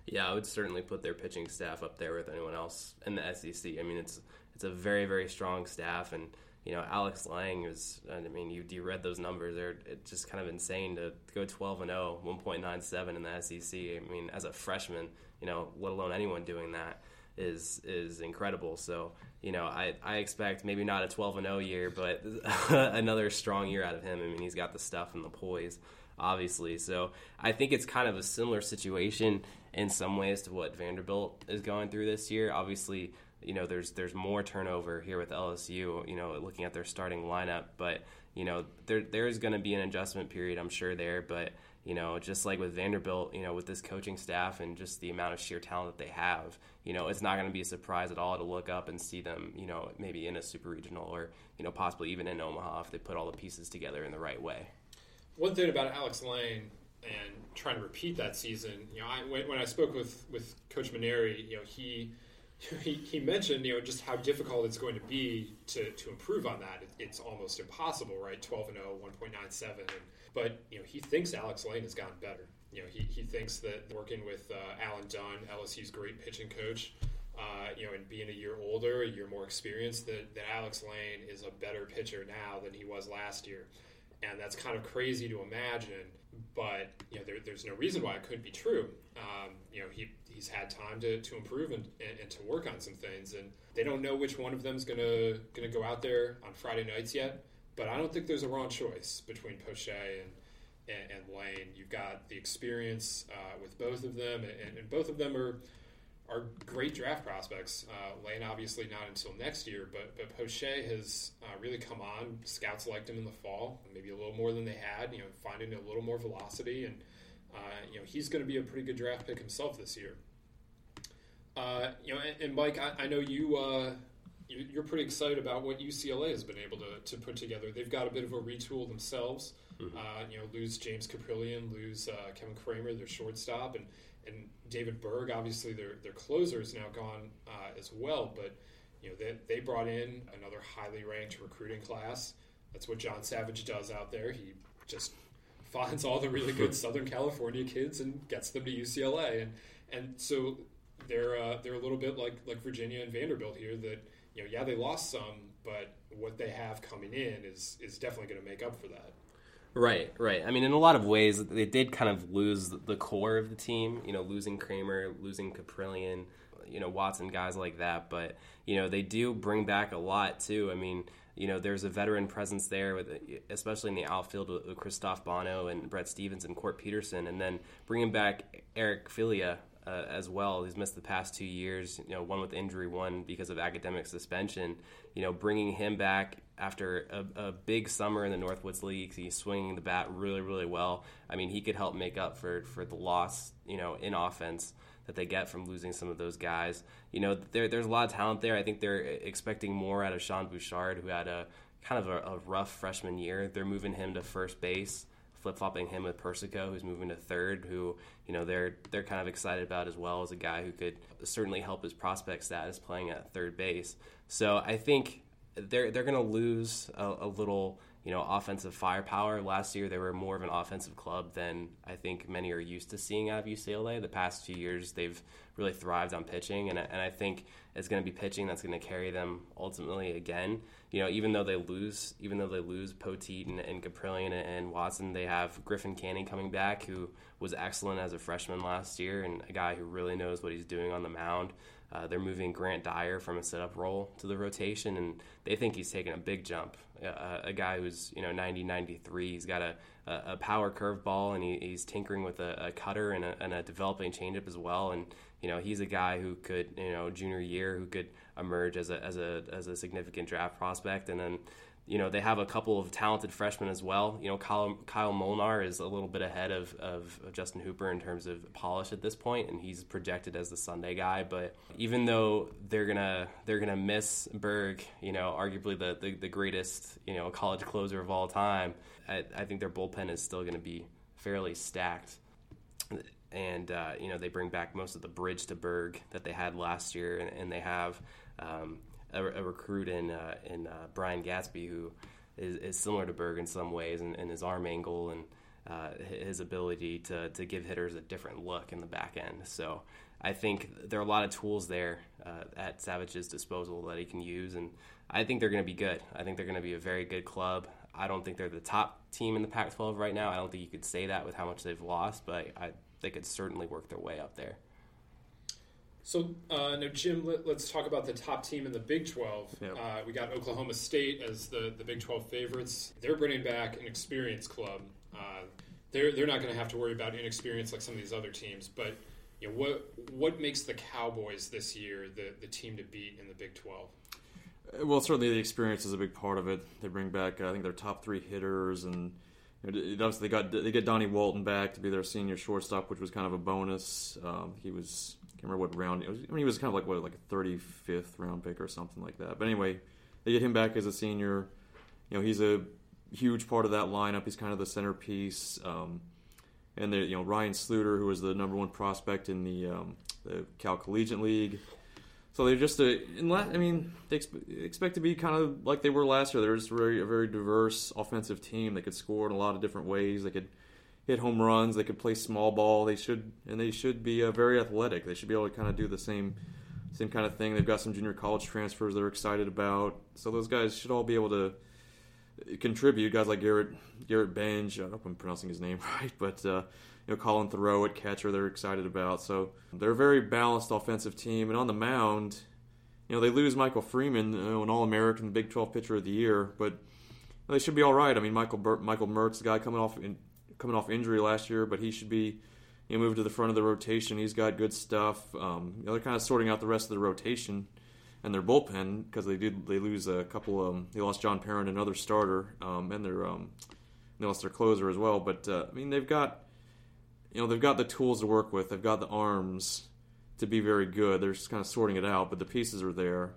Yeah, I would certainly put their pitching staff up there with anyone else in the SEC. I mean, it's it's a very very strong staff, and you know, Alex Lange is, I mean, you, you read those numbers. They're it's just kind of insane to go 12 and 0, 1.97 in the SEC. I mean, as a freshman, you know, let alone anyone doing that is is incredible. So, you know, I, I expect maybe not a 12 and 0 year, but another strong year out of him. I mean, he's got the stuff and the poise, obviously. So, I think it's kind of a similar situation in some ways to what Vanderbilt is going through this year. Obviously, you know, there's there's more turnover here with LSU. You know, looking at their starting lineup, but you know, there there's going to be an adjustment period, I'm sure there. But you know, just like with Vanderbilt, you know, with this coaching staff and just the amount of sheer talent that they have, you know, it's not going to be a surprise at all to look up and see them, you know, maybe in a super regional or you know, possibly even in Omaha if they put all the pieces together in the right way. One thing about Alex Lange and trying to repeat that season, you know, I, when, I spoke with with Coach Mainieri, you know, he he, he mentioned you know just how difficult it's going to be to, to improve on that. It, it's almost impossible, right? 12 and 0, 1.97. And, but you know he thinks Alex Lange has gotten better. You know he, he thinks that working with uh, Alan Dunn, LSU's great pitching coach, uh, you know, and being a year older, a year more experienced, that, that Alex Lange is a better pitcher now than he was last year. And that's kind of crazy to imagine, but you know, there, there's no reason why it couldn't be true. Um, you know, he he's had time to, to improve and, and, and, to work on some things. And they don't know which one of them is gonna gonna go out there on Friday nights yet. But I don't think there's a wrong choice between Poche and, and, and Lange. You've got the experience uh, with both of them, and, and, both of them are are great draft prospects. Uh, Lange obviously not until next year, but but Poche has uh, really come on. Scouts liked him in the fall, maybe a little more than they had. You know, finding a little more velocity and uh, you know, he's going to be a pretty good draft pick himself this year. Uh, you know, and, and Mike, I, I, know you, uh, you are pretty excited about what UCLA has been able to, to put together. They've got a bit of a retool themselves. Mm-hmm. Uh, you know, lose James Kaprielian, lose uh, Kevin Kramer, their shortstop, and and David Berg. Obviously, their their closer is now gone uh, as well. But you know, they they brought in another highly ranked recruiting class. That's what John Savage does out there. He just finds all the really good Southern California kids and gets them to UCLA, and and so they're uh, they're a little bit like like Virginia and Vanderbilt here. That you know, yeah, they lost some, but what they have coming in is is definitely going to make up for that. Right, right. I mean, in a lot of ways, they did kind of lose the core of the team. You know, losing Kramer, losing Kaprielian, you know, Watson, guys like that. But you know, they do bring back a lot too. I mean, you know, there's a veteran presence there, with especially in the outfield with Christoph Bono and Brett Stevens and Kort Peterson, and then bringing back Eric Filia uh, as well. He's missed the past two years, you know, one with injury, one because of academic suspension. You know, bringing him back after a, a big summer in the Northwoods League, he's swinging the bat really, really well. I mean, he could help make up for for the loss, you know, in offense that they get from losing some of those guys. You know, there, there's a lot of talent there. I think they're expecting more out of Sean Bouchard, who had a kind of a, a rough freshman year. They're moving him to first base, flip flopping him with Persico, who's moving to third. Who you know they're they're kind of excited about as well as a guy who could certainly help his prospect status playing at third base. So I think they're they're going to lose a, a little you know, offensive firepower. Last year, they were more of an offensive club than I think many are used to seeing out of UCLA. The past few years, they've really thrived on pitching, and, and I think it's going to be pitching that's going to carry them ultimately again. You know, even though they lose, even though they lose Poteet and, and Kaprielian and Watson, they have Griffin Canning coming back, who was excellent as a freshman last year, and a guy who really knows what he's doing on the mound. Uh, they're moving Grant Dyer from a setup role to the rotation, and they think he's taking a big jump. A guy who's you know 90, 93. He's got a, a power curveball, and he, he's tinkering with a, a cutter and a, and a, developing changeup as well. And you know, he's a guy who could, you know, junior year who could emerge as a as a as a significant draft prospect, and then. You know they have a couple of talented freshmen as well. You know Kyle, Kyle Molnar is a little bit ahead of, of, Justin Hooper in terms of polish at this point, and he's projected as the Sunday guy. But even though they're gonna they're gonna miss Berg, you know, arguably the, the, the greatest you know college closer of all time, I, I think their bullpen is still to be fairly stacked and uh, you know they bring back most of the bridge to Berg that they had last year, and, and they have um, a, a, recruit in uh, in uh, Brian Gatsby who is, is, similar to Berg in some ways, and, and his arm angle and uh, his ability to to give hitters a different look in the back end. So I think there are a lot of tools there uh, at Savage's disposal that he can use, and I think they're going to be good. I think they're going to be a very good club. I don't think they're the top team in the Pac-12 right now. I don't think you could say that with how much they've lost, but I they could certainly work their way up there. So uh, now, Jim, let, us talk about the top team in the Big 12. Uh, we got Oklahoma State as the, the Big 12 favorites. They're bringing back an experienced club. Uh, they're they're not going to have to worry about inexperience like some of these other teams. But you know, what what makes the Cowboys this year the the team to beat in the Big 12? Uh, well, certainly the experience is a big part of it. They bring back, I think, their top three hitters and obviously they got they get Donnie Walton back to be their senior shortstop, which was kind of a bonus. Um, he was can't remember what round. Was, I mean, he was kind of like what like a 35th round pick or something like that. But anyway, they get him back as a senior. You know, he's a huge part of that lineup. He's kind of the centerpiece. Um, and they, you know Ryan Sluder, who was the number one prospect in the um, the Cal Collegiate League. So they're just a, I mean, they expect to be kind of like they were last year. They're just very, a very diverse offensive team. They could score in a lot of different ways. They could hit home runs. They could play small ball. They should, and they should be uh, very athletic. They should be able to kind of do the same, same kind of thing. They've got some junior college transfers they're excited about. So those guys should all be able to contribute. Guys like Garrett, Garrett Benge. I hope I'm pronouncing his name right, but. Uh, you know, Colin Theroux at catcher they're excited about. So they're a very balanced offensive team. And on the mound, you know, they lose Michael Freeman, you know, an All American Big 12 Pitcher of the Year, but they should be all right. I mean, Michael Bur- Michael Mertz, the guy coming off in, coming off injury last year, but he should be you know, moved to the front of the rotation. He's got good stuff. Um, you know, they're kind of sorting out the rest of the rotation and their bullpen because they did they lose a couple. Um, they lost John Parent, another starter, um, and their um, they lost their closer as well. But uh, I mean, they've got you know they've got the tools to work with. They've got the arms to be very good. They're just kind of sorting it out, but the pieces are there.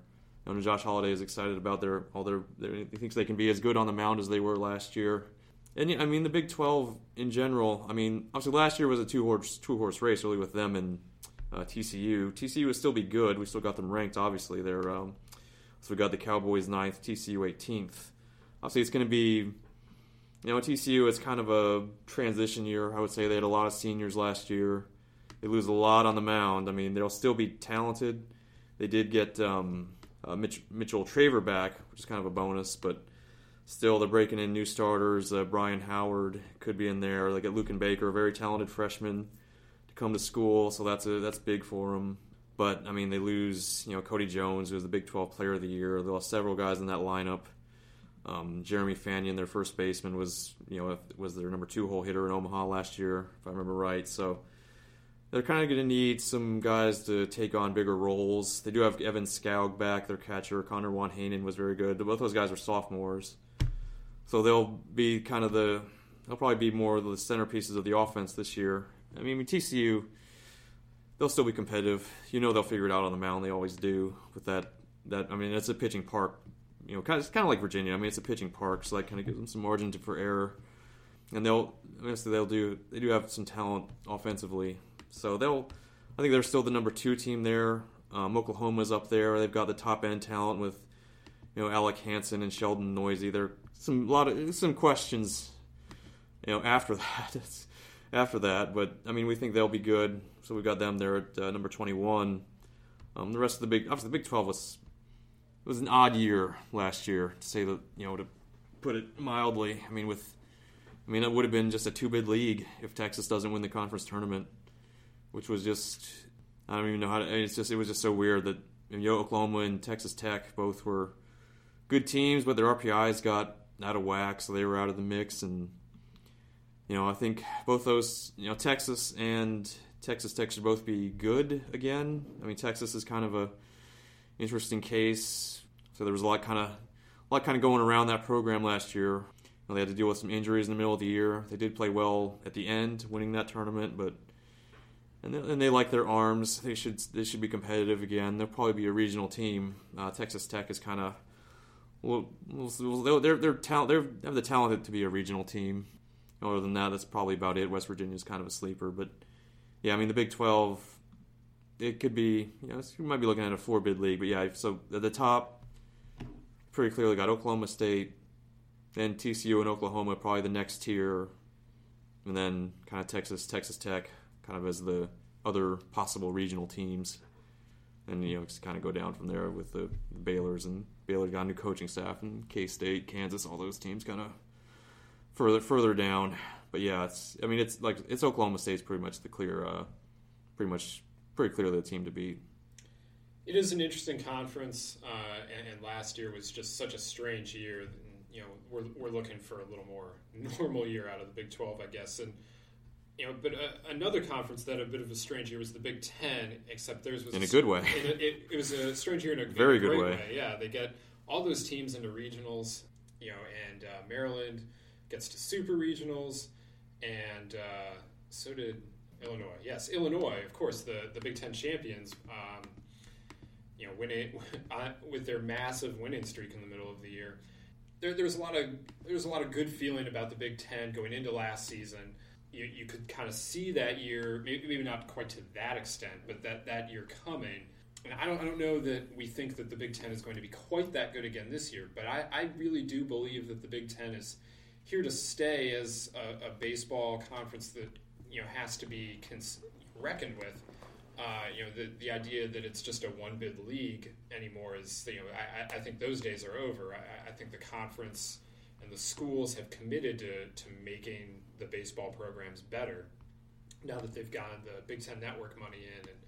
You know, Josh Holliday is excited about their all their, their. He thinks they can be as good on the mound as they were last year. And I mean the Big Twelve in general. I mean, obviously last year was a two horse two horse race really with them and uh, TCU. TCU would still be good. We still got them ranked. Obviously, they're um, so we got the Cowboys ninth, TCU 18th. Obviously, it's going to be you know, TCU is kind of a transition year. I would say they had a lot of seniors last year. They lose a lot on the mound. I mean, they'll still be talented. They did get um, uh, Mitch, Mitchell Traver back, which is kind of a bonus, but still they're breaking in new starters. Uh, Brian Howard could be in there. They get and Baker, a very talented freshman, to come to school, so that's a, that's big for them. But I mean, they lose you know Cody Jones, who was the Big 12 Player of the Year. They lost several guys in that lineup. Um, Jeremy Fagnan, their first baseman, was you know was their number two hole hitter in Omaha last year, if I remember right. So they're kind of going to need some guys to take on bigger roles. They do have Evan Skoug back, their catcher. Connor Wanhanen was very good. Both those guys are sophomores, so they'll be kind of the they'll probably be more of the centerpieces of the offense this year. I mean, TCU they'll still be competitive. You know they'll figure it out on the mound. They always do with that. That I mean, it's a pitching park you know, kind of, it's kind of like Virginia. I mean, it's a pitching park, so that kind of gives them some margin for error. And they'll, obviously, they'll do. They do have some talent offensively, so they'll. I think they're still the number two team there. Um, Oklahoma's up there. They've got the top end talent with, you know, Alec Hansen and Sheldon Neuse. There some lot of some questions, you know, after that. after that, but I mean, we think they'll be good. So we've got them there at uh, number twenty-one. Um, the rest of the big, obviously, the Big Twelve was it was an odd year last year, to say that you know to put it mildly. I mean, with I mean, it would have been just a two bid league if Texas doesn't win the conference tournament, which was just I don't even know how to. It's just it was just so weird that you know, Oklahoma and Texas Tech both were good teams, but their RPIs got out of whack, so they were out of the mix. And you know, I think both those, you know, Texas and Texas Tech should both be good again. I mean, Texas is kind of a interesting case. So there was a lot kind of a lot kind of going around that program last year. You know, they had to deal with some injuries in the middle of the year. They did play well at the end, winning that tournament, but and they, and they like their arms. They should they should be competitive again. They'll probably be a regional team. Uh, Texas Tech is kind of well, they're they're talent they're, they have the talent to be a regional team. Other than that, that's probably about it. West Virginia is kind of a sleeper, but yeah, I mean the Big Twelve, it could be you know you might be looking at a four bid league, but yeah, so at the top, pretty clearly got Oklahoma State, then TCU and Oklahoma probably the next tier, and then kind of Texas Texas Tech kind of as the other possible regional teams, and you know just kind of go down from there with the Baylor's and Baylor got a new coaching staff and K State, Kansas, all those teams kind of further further down. But yeah, it's I mean it's like it's Oklahoma State's pretty much the clear, uh, pretty much pretty clearly the team to beat. It is an interesting conference, uh, and, and, last year was just such a strange year. You know, we're, we're looking for a little more normal year out of the Big Twelve, I guess, and you know, but uh, another conference that a bit of a strange year was the Big Ten, except theirs was in a good way. A, it, it, was a strange year in a very in a good way. way. Yeah, they get all those teams into regionals, you know, and uh, Maryland gets to super regionals, and uh, so did Illinois. Yes, Illinois, of course, the the Big Ten champions. Um, you know, winning with their massive winning streak in the middle of the year. There, there was a lot of there was a lot of good feeling about the Big Ten going into last season you, you could kind of see that year, maybe not quite to that extent, but that, that year coming. And I don't, I don't know that we think that the Big Ten is going to be quite that good again this year, but I, I really do believe that the Big Ten is here to stay as a, a baseball conference that you know has to be cons- reckoned with. Uh, you know, the, the idea that it's just a one bid league anymore is, you know, I, I think those days are over. I, I think the conference and the schools have committed to, to making the baseball programs better now that they've gotten the Big Ten Network money in and,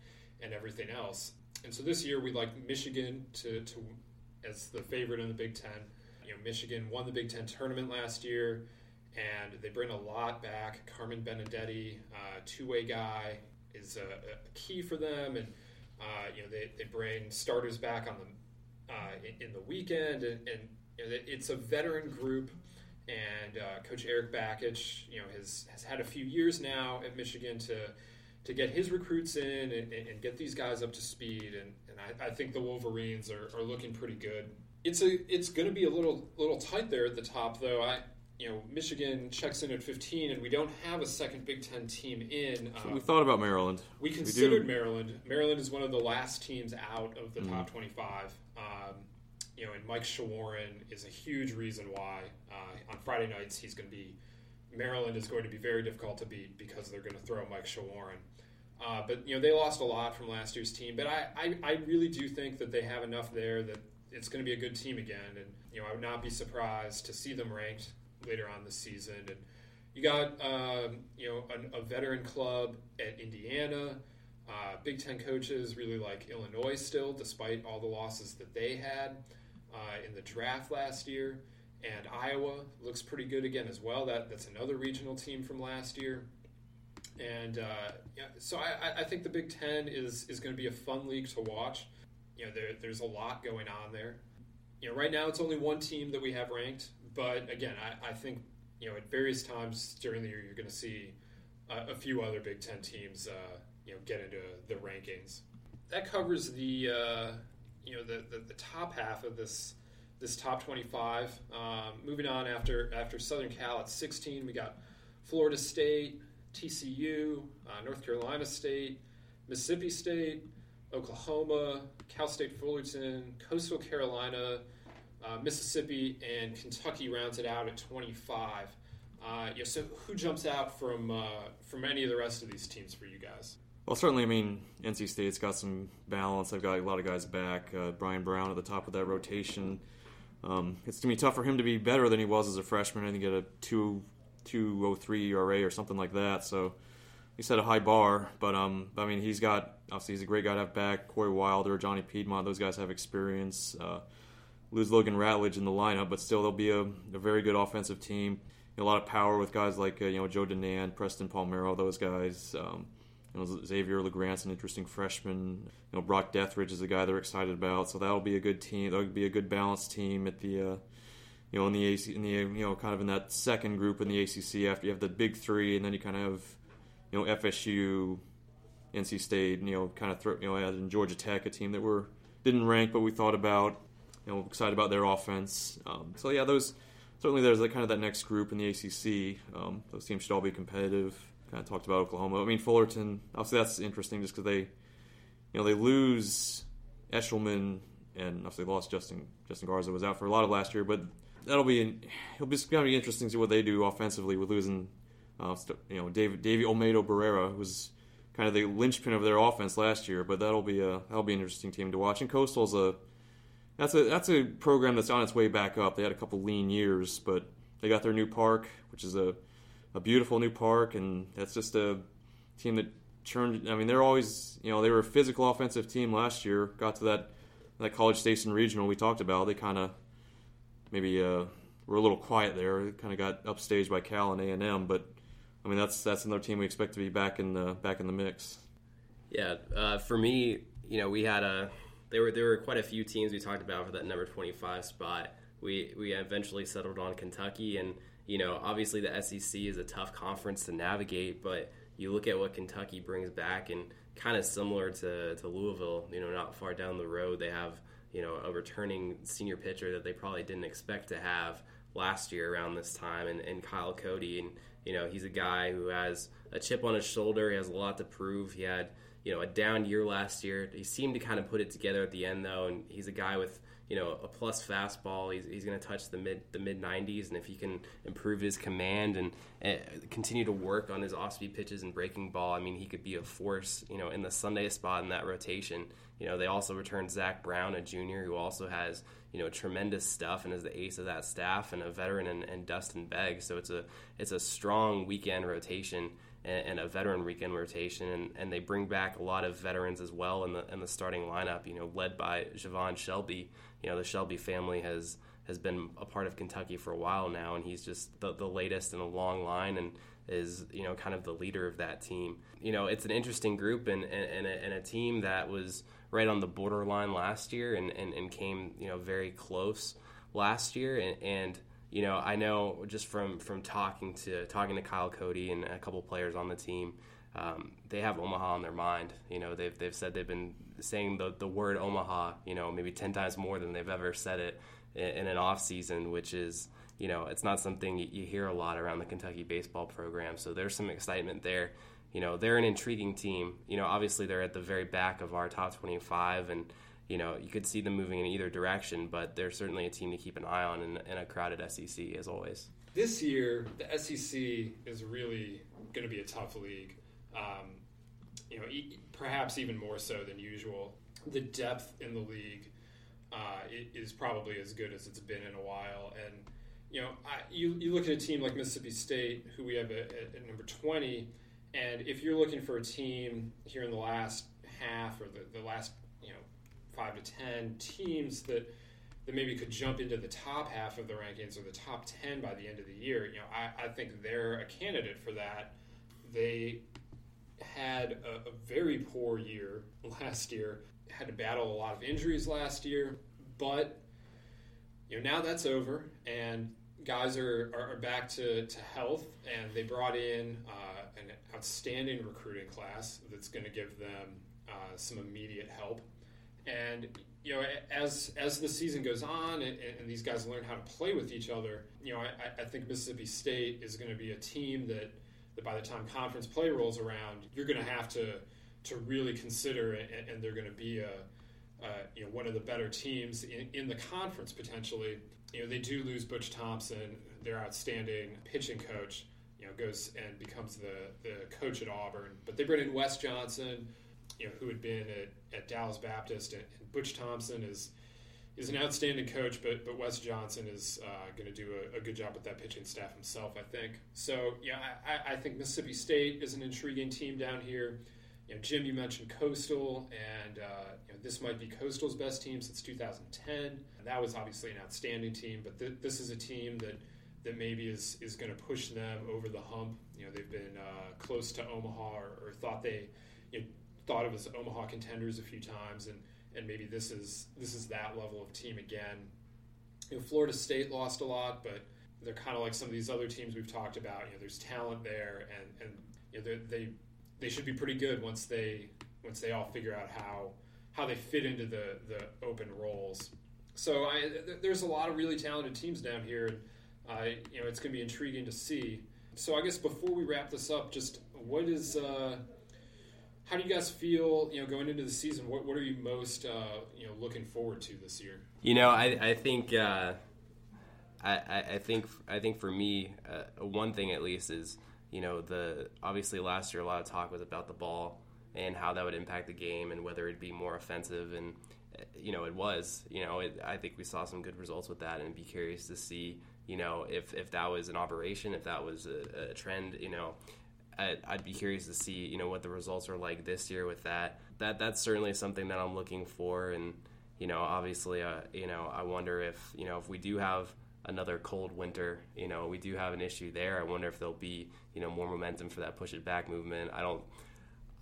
and everything else. And so this year we like Michigan to, to as the favorite in the Big Ten. You know, Michigan won the Big Ten tournament last year, and they bring a lot back. Carmen Benedetti, uh, two-way guy, is a, a, key for them, and uh, you know they, they bring starters back on the uh, in, in, the weekend, and, and you know, it's a veteran group and uh, Coach Erik Bakich, you know, has has had a few years now at Michigan to to get his recruits in and, and get these guys up to speed, and, and I, I think the Wolverines are, are looking pretty good. It's a it's going to be a little little tight there at the top, though. I you know Michigan checks in at 15, and we don't have a second Big Ten team in. So we thought about Maryland. We considered we Maryland. Maryland is one of the last teams out of the mm-hmm. top 25. Um, you know, and Mike Shawaryn is a huge reason why uh, on Friday nights he's going to be Maryland is going to be very difficult to beat because they're going to throw Mike Shawaryn. Uh, but you know they lost a lot from last year's team, but I, I, I, really do think that they have enough there that it's going to be a good team again, and you know I would not be surprised to see them ranked later on this season. And you got um, you know a, a, veteran club at Indiana. Uh, Big Ten coaches really like Illinois still, despite all the losses that they had uh, in the draft last year, and Iowa looks pretty good again as well. That that's another regional team from last year, and uh, yeah, so I, I think the Big Ten is is going to be a fun league to watch. You know, there, there's a lot going on there. You know, right now it's only one team that we have ranked, but again, I, I think you know at various times during the year you're going to see a, a few other Big Ten teams uh, you know get into the rankings. That covers the uh, you know the, the, the, top half of this this top 25. Um, moving on after after Southern Cal at 16, we got Florida State, TCU, uh, North Carolina State, Mississippi State, Oklahoma, Cal State Fullerton, Coastal Carolina, uh, Mississippi, and Kentucky rounds it out at 25. Uh, yeah, so who jumps out from uh, from any of the rest of these teams for you guys? Well, certainly, I mean, NC State's got some balance. They've got a lot of guys back. Uh, Brian Brown at the top of that rotation. Um, it's going to be tough for him to be better than he was as a freshman. I think he a 2 203 ERA or something like that. So he set a high bar. But, um, I mean, he's got, obviously, he's a great guy to have back. Corey Wilder, Johnny Piedmonte, those guys have experience. Uh, lose Logan Ratledge in the lineup, but still, they'll be a, a very good offensive team. A lot of power with guys like, uh, you know, Joe Dunand, Preston Palmeiro, those guys. Um, You know, Xavier LeGrand's an interesting freshman. You know, Brock Deatherage is a guy they're excited about. So that'll be a good team. That'll be a good balanced team at the, uh, you know, in the AC, in the you know, kind of in that second group in the ACC. After you have the big three, and then you kind of have, you know, FSU, NC State, you know, kind of throw, you know, and Georgia Tech, a team that we're didn't rank, but we thought about. You know, excited about their offense. Um, so yeah, those certainly there's like kind of that next group in the ACC. Um, those teams should all be competitive. Kind of talked about Oklahoma. I mean Fullerton. Obviously, that's interesting just because they, you know, they lose Eshelman and obviously lost Justin Justin Garza was out for a lot of last year, but that'll be it'll be to be interesting to see what they do offensively with losing, uh, you know, David Davey Olmedo Barrera was kind of the linchpin of their offense last year, but that'll be a that'll be an interesting team to watch. And Coastal's a that's a that's a program that's on its way back up. They had a couple lean years, but they got their new park, which is a a beautiful new park, and that's just a team that turned. I mean, they're always you know they were a physical offensive team last year. Got to that that College Station regional we talked about. They kind of maybe uh, were a little quiet there. Kind of got upstaged by Cal and A and M, but I mean that's that's another team we expect to be back in the back in the mix. Yeah, uh, for me, you know, we had a there were there were quite a few teams we talked about for that number twenty five spot. We we eventually settled on Kentucky, and you know, obviously the SEC is a tough conference to navigate, but you look at what Kentucky brings back, and kind of similar to to Louisville, you know, not far down the road, they have you know a returning senior pitcher that they probably didn't expect to have last year around this time, and, and Kyle Cody, and you know he's a guy who has a chip on his shoulder. He has a lot to prove. He had you know a down year last year. He seemed to kind of put it together at the end though, and he's a guy with you know a plus fastball. He's, he's going to touch the mid the mid 90s, and if he can improve his command and, continue to work on his off speed pitches and breaking ball, I mean he could be a force you know in the Sunday spot in that rotation. You know they also returned Zach Brown, a junior who also has you know tremendous stuff and is the ace of that staff and a veteran and, and Dustin Begg. So it's a it's a strong weekend rotation and, a veteran weekend rotation, and, and they bring back a lot of veterans as well in the in the starting lineup. You know, led by Javon Shelby. You know, the Shelby family has has been a part of Kentucky for a while now, and he's just the, the latest in a long line and is you know kind of the leader of that team. You know, it's an interesting group and and, and, a, and a team that was right on the borderline last year and, and, and came you know very close last year and, and you know, I know just from from talking to talking to Kyle Cody and a couple players on the team, um, they have Omaha on their mind. You know, they've they've said they've been saying the the word Omaha, you know, maybe ten times more than they've ever said it in, in an off season, which is you know, it's not something you hear a lot around the Kentucky baseball program. So there's some excitement there. You know, they're an intriguing team. You know, obviously they're at the very back of our top 25 and you know, you could see them moving in either direction, but they're certainly a team to keep an eye on in, in a crowded SEC as always. This year, the SEC is really going to be a tough league. Um, you know, perhaps even more so than usual. The depth in the league uh, is probably as good as it's been in a while, and you know, I, you you look at a team like Mississippi State, who we have at, at number twenty, and if you're looking for a team here in the last half or the, the last you know five to ten teams that that maybe could jump into the top half of the rankings or the top ten by the end of the year. You know, I, I think they're a candidate for that. They had a, a very poor year last year. Had to battle a lot of injuries last year, but you know now that's over and guys are, are, back to, to health and they brought in uh, an outstanding recruiting class that's going to give them uh, some immediate help and you know, as as the season goes on and, and, these guys learn how to play with each other, you know, I, I think Mississippi State is going to be a team that, that by the time conference play rolls around, you're going to have to to really consider, and, and they're going to be a uh, you know one of the better teams in, in the conference potentially. You know, they do lose Butch Thompson, their outstanding pitching coach. You know, goes and becomes the the coach at Auburn, but they bring in Wes Johnson you know, who had been at, at Dallas Baptist, and, and, Butch Thompson is is an outstanding coach, but but Wes Johnson is uh, going to do a, a, good job with that pitching staff himself, I think. So yeah, I, I, think Mississippi State is an intriguing team down here. You know, Jim, you mentioned Coastal, and uh, you know, this might be Coastal's best team since 2010. And that was obviously an outstanding team, but th- this is a team that that maybe is is going to push them over the hump. You know, they've been uh, close to Omaha or, or thought they you know, thought of as Omaha contenders a few times, and and maybe this is this is that level of team again. You know, Florida State lost a lot, but they're kind of like some of these other teams we've talked about. You know, there's talent there, and and you know, they they should be pretty good once they once they all figure out how how they fit into the the open roles. So I, there's a lot of really talented teams down here, and uh, you know it's going to be intriguing to see. So I guess before we wrap this up, just what is uh, how do you guys feel? You know, going into the season, what what are you most uh, you know looking forward to this year? You know, I I think. Uh, I, I think I think for me, uh, one thing at least is you know the obviously last year a lot of talk was about the ball and how that would impact the game and whether it'd be more offensive and you know it was you know it, I think we saw some good results with that and be curious to see you know if if that was an operation if that was a, a trend you know I'd, I'd, be curious to see you know what the results are like this year with that that that's certainly something that I'm looking for and you know obviously uh, you know I wonder if you know if we do have another cold winter you know we do have an issue there I wonder if there'll be you know more momentum for that push it back movement I don't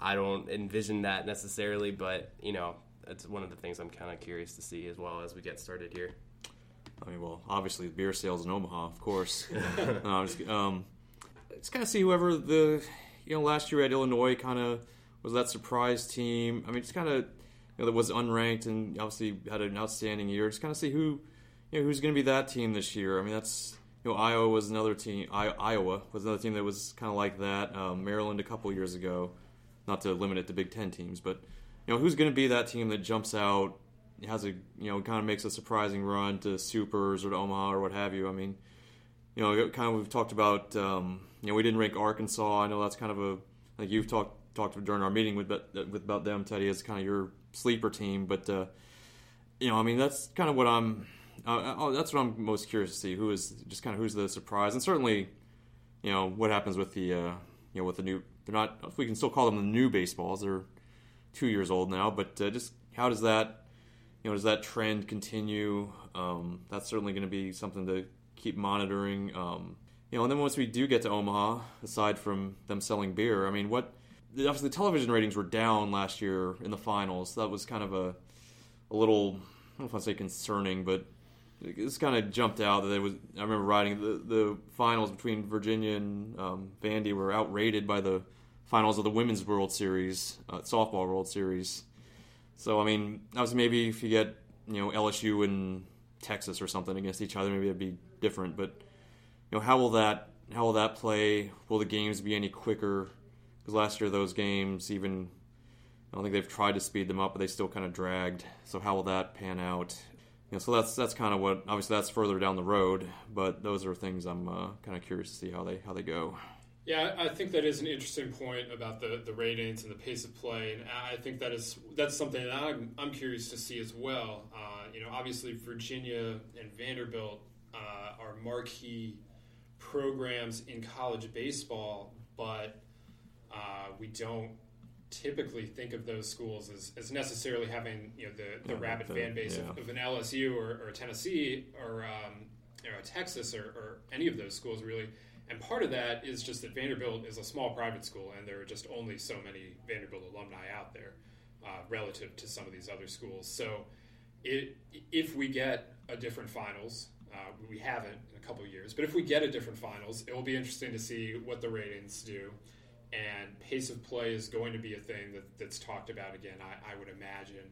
I don't envision that necessarily, but you know, that's one of the things I'm kind of curious to see as well as we get started here. I mean, well, obviously beer sales in Omaha, of course. no, just, um, just kind of see whoever the you know last year at Illinois kind of was that surprise team. I mean, just kind of you know that was unranked and obviously had an outstanding year. Just kind of see who you know who's going to be that team this year. I mean, that's you know Iowa was another team. I, Iowa was another team that was kind of like that. Um, Maryland a couple years ago not to limit it to Big Ten teams, but you know who's going to be that team that jumps out, has a you know kind of makes a surprising run to Supers or to Omaha or what have you. I mean, you know, kind of we've talked about. Um, you know, we didn't rank Arkansas. I know that's kind of a like you've talked talked during our meeting with with about them, Teddy, as kind of your sleeper team. But uh, you know, I mean, that's kind of what I'm. Uh, that's what I'm most curious to see. Who is just kind of who's the surprise, and certainly, you know, what happens with the uh, you know with the new they're not. If we can still call them the new baseballs, they're two years old now. But uh, just how does that, you know, does that trend continue? Um, that's certainly going to be something to keep monitoring. Um, you know, and then once we do get to Omaha, aside from them selling beer, I mean, what obviously the television ratings were down last year in the finals. That was kind of a a little I don't know if I say concerning, but it's kind of jumped out that it was. I remember writing the the finals between Virginia and um, Vandy were outrated by the finals of the Women's World Series, uh, softball World Series. So I mean, obviously maybe if you get you know LSU and Texas or something against each other, maybe it'd be different. But you know, how will that how will that play? Will the games be any quicker? Because last year those games, even I don't think they've tried to speed them up, but they still kind of dragged. So how will that pan out? You know, so that's that's kind of what obviously that's further down the road, but those are things I'm uh, kind of curious to see how they how they go. Yeah, I think that is an interesting point about the, the ratings and the pace of play, and I think that is that's something that I'm, I'm curious to see as well. Uh, you know, obviously Virginia and Vanderbilt uh, are marquee programs in college baseball, but uh, we don't typically think of those schools as, as necessarily having you know the, the yeah, rabid the, fan base yeah. of, of, an LSU or, or Tennessee or um, you know, Texas or, or any of those schools really and part of that is just that Vanderbilt is a small private school, and there are just only so many Vanderbilt alumni out there uh, relative to some of these other schools. So, it, if we get a different finals, uh, we haven't in a couple years, but if we get a different finals, it will be interesting to see what the ratings do. And pace of play is going to be a thing that, that's talked about again, I, I would imagine.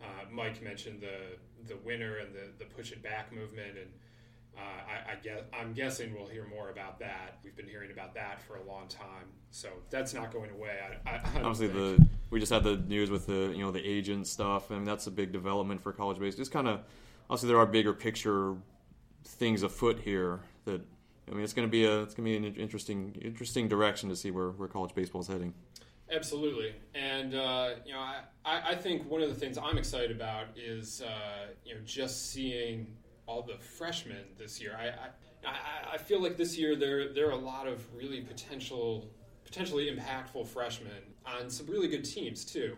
Uh, Mike mentioned the the winner and the, the push it back movement, and uh, I, I guess I'm guessing we'll hear more about that. We've been hearing about that for a long time, so that's not going away. I, I, Obviously, the we just had the news with the you know the agent stuff, and that's a big development for college baseball. Just kind of obviously there are bigger picture things afoot here that I mean it's going to be a it's going to be an interesting interesting direction to see where, where college baseball is heading. Absolutely, and uh, you know I, I think one of the things I'm excited about is uh, you know just seeing all the freshmen this year. I, I, I feel like this year there there are a lot of really potential potentially impactful freshmen on some really good teams too.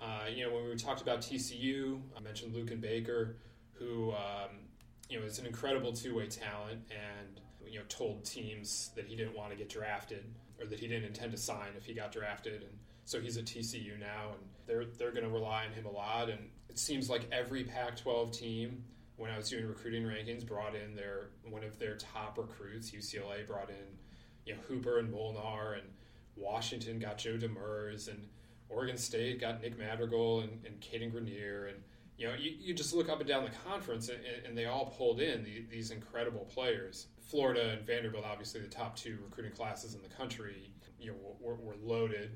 Uh, you know, when we talked about TCU, I mentioned Luken Baker, who um, you know is an incredible two way talent, and you know told teams that he didn't want to get drafted or that he didn't intend to sign if he got drafted, and so he's at TCU now, and they're they're going to rely on him a lot. And it seems like every Pac-12 team, when I was doing recruiting rankings, brought in their one of their top recruits. UCLA brought in you know Hooper and Molnar, and Washington got Joe Demers, and Oregon State got Nick Madrigal and, and Cadyn Grenier, and you know, you, you just look up and down the conference, and, and they all pulled in the, these incredible players. Florida and Vanderbilt, obviously the top two recruiting classes in the country, you know, were, were loaded.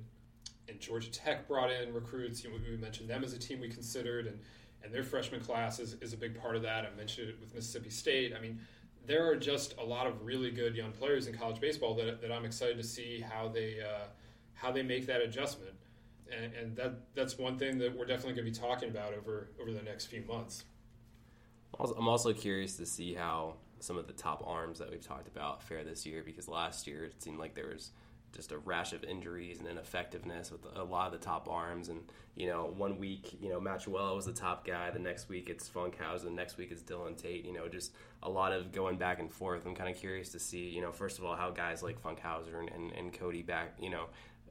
And Georgia Tech brought in recruits. You know, we mentioned them as a team we considered, and and their freshman class is, is a big part of that. I mentioned it with Mississippi State. I mean, there are just a lot of really good young players in college baseball that, that I'm excited to see how they uh, how they make that adjustment and, and that that's one thing that we're definitely going to be talking about over over the next few months. I'm also curious to see how some of the top arms that we've talked about fare this year because last year it seemed like there was just a rash of injuries and ineffectiveness with a lot of the top arms. And you know, one week you know Matuella was the top guy, the next week it's Funkhouser, the next week it's Dylan Tate. You know, just a lot of going back and forth. I'm kind of curious to see you know first of all how guys like Funkhouser and, and, and Cody back you know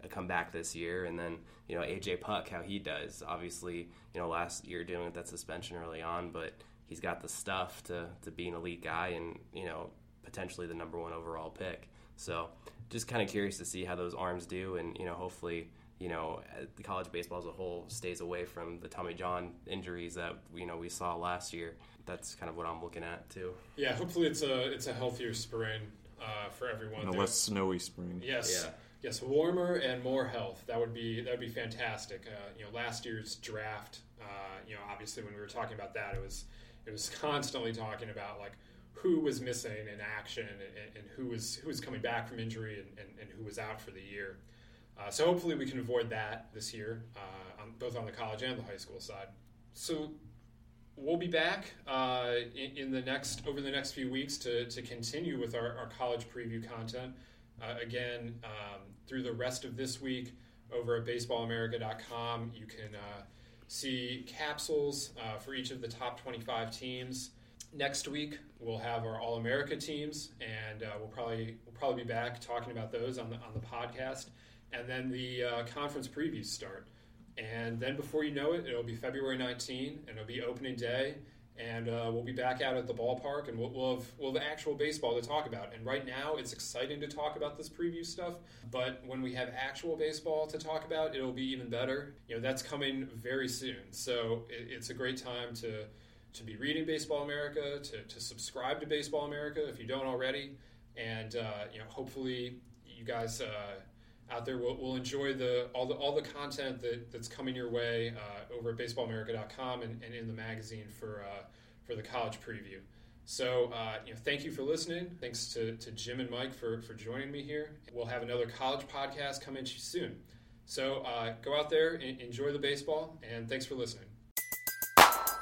come back this year, and then you know AJ Puk how he does. Obviously, you know last year dealing with that suspension early on, but he's got the stuff to to be an elite guy and you know potentially the number one overall pick. So just kind of curious to see how those arms do, and you know hopefully you know the college baseball as a whole stays away from the Tommy John injuries that you know we saw last year. That's kind of what I'm looking at too. Yeah, hopefully it's a it's a healthier spring uh, for everyone. A less snowy spring. Yes. Yeah yes, warmer and more health. That would be that would be fantastic. Uh, you know, last year's draft. Uh, you know, obviously when we were talking about that, it was it was constantly talking about like who was missing in action and, and who was who was coming back from injury and, and, and who was out for the year. Uh, so hopefully we can avoid that this year, uh, on, both on the college and the high school side. So we'll be back uh, in, in, the next over the next few weeks to, to continue with our, our college preview content. Uh, again, um, through the rest of this week over at baseballamerica.com, you can uh, see capsules uh, for each of the top 25 teams. Next week, we'll have our All America teams, and uh, we'll probably we'll probably be back talking about those on the on the podcast. And then the uh, conference previews start. And then before you know it, it'll be February 19, and it'll be opening day and uh, we'll be back out at the ballpark, and we'll, we'll, have we'll have actual baseball to talk about. And right now, it's exciting to talk about this preview stuff, but when we have actual baseball to talk about, it'll be even better. You know, that's coming very soon. So it, it's a great time to to be reading Baseball America, to, to subscribe to Baseball America if you don't already, and uh, you know, hopefully you guys. Uh, out there will, will enjoy the all the all the content that, that's coming your way uh, over at baseballamerica.com and, and in the magazine for uh, for the college preview. So uh, you know, thank you for listening. Thanks to, to Jim and Mike for, for joining me here. We'll have another college podcast coming to you soon. So uh, go out there enjoy the baseball, and thanks for listening.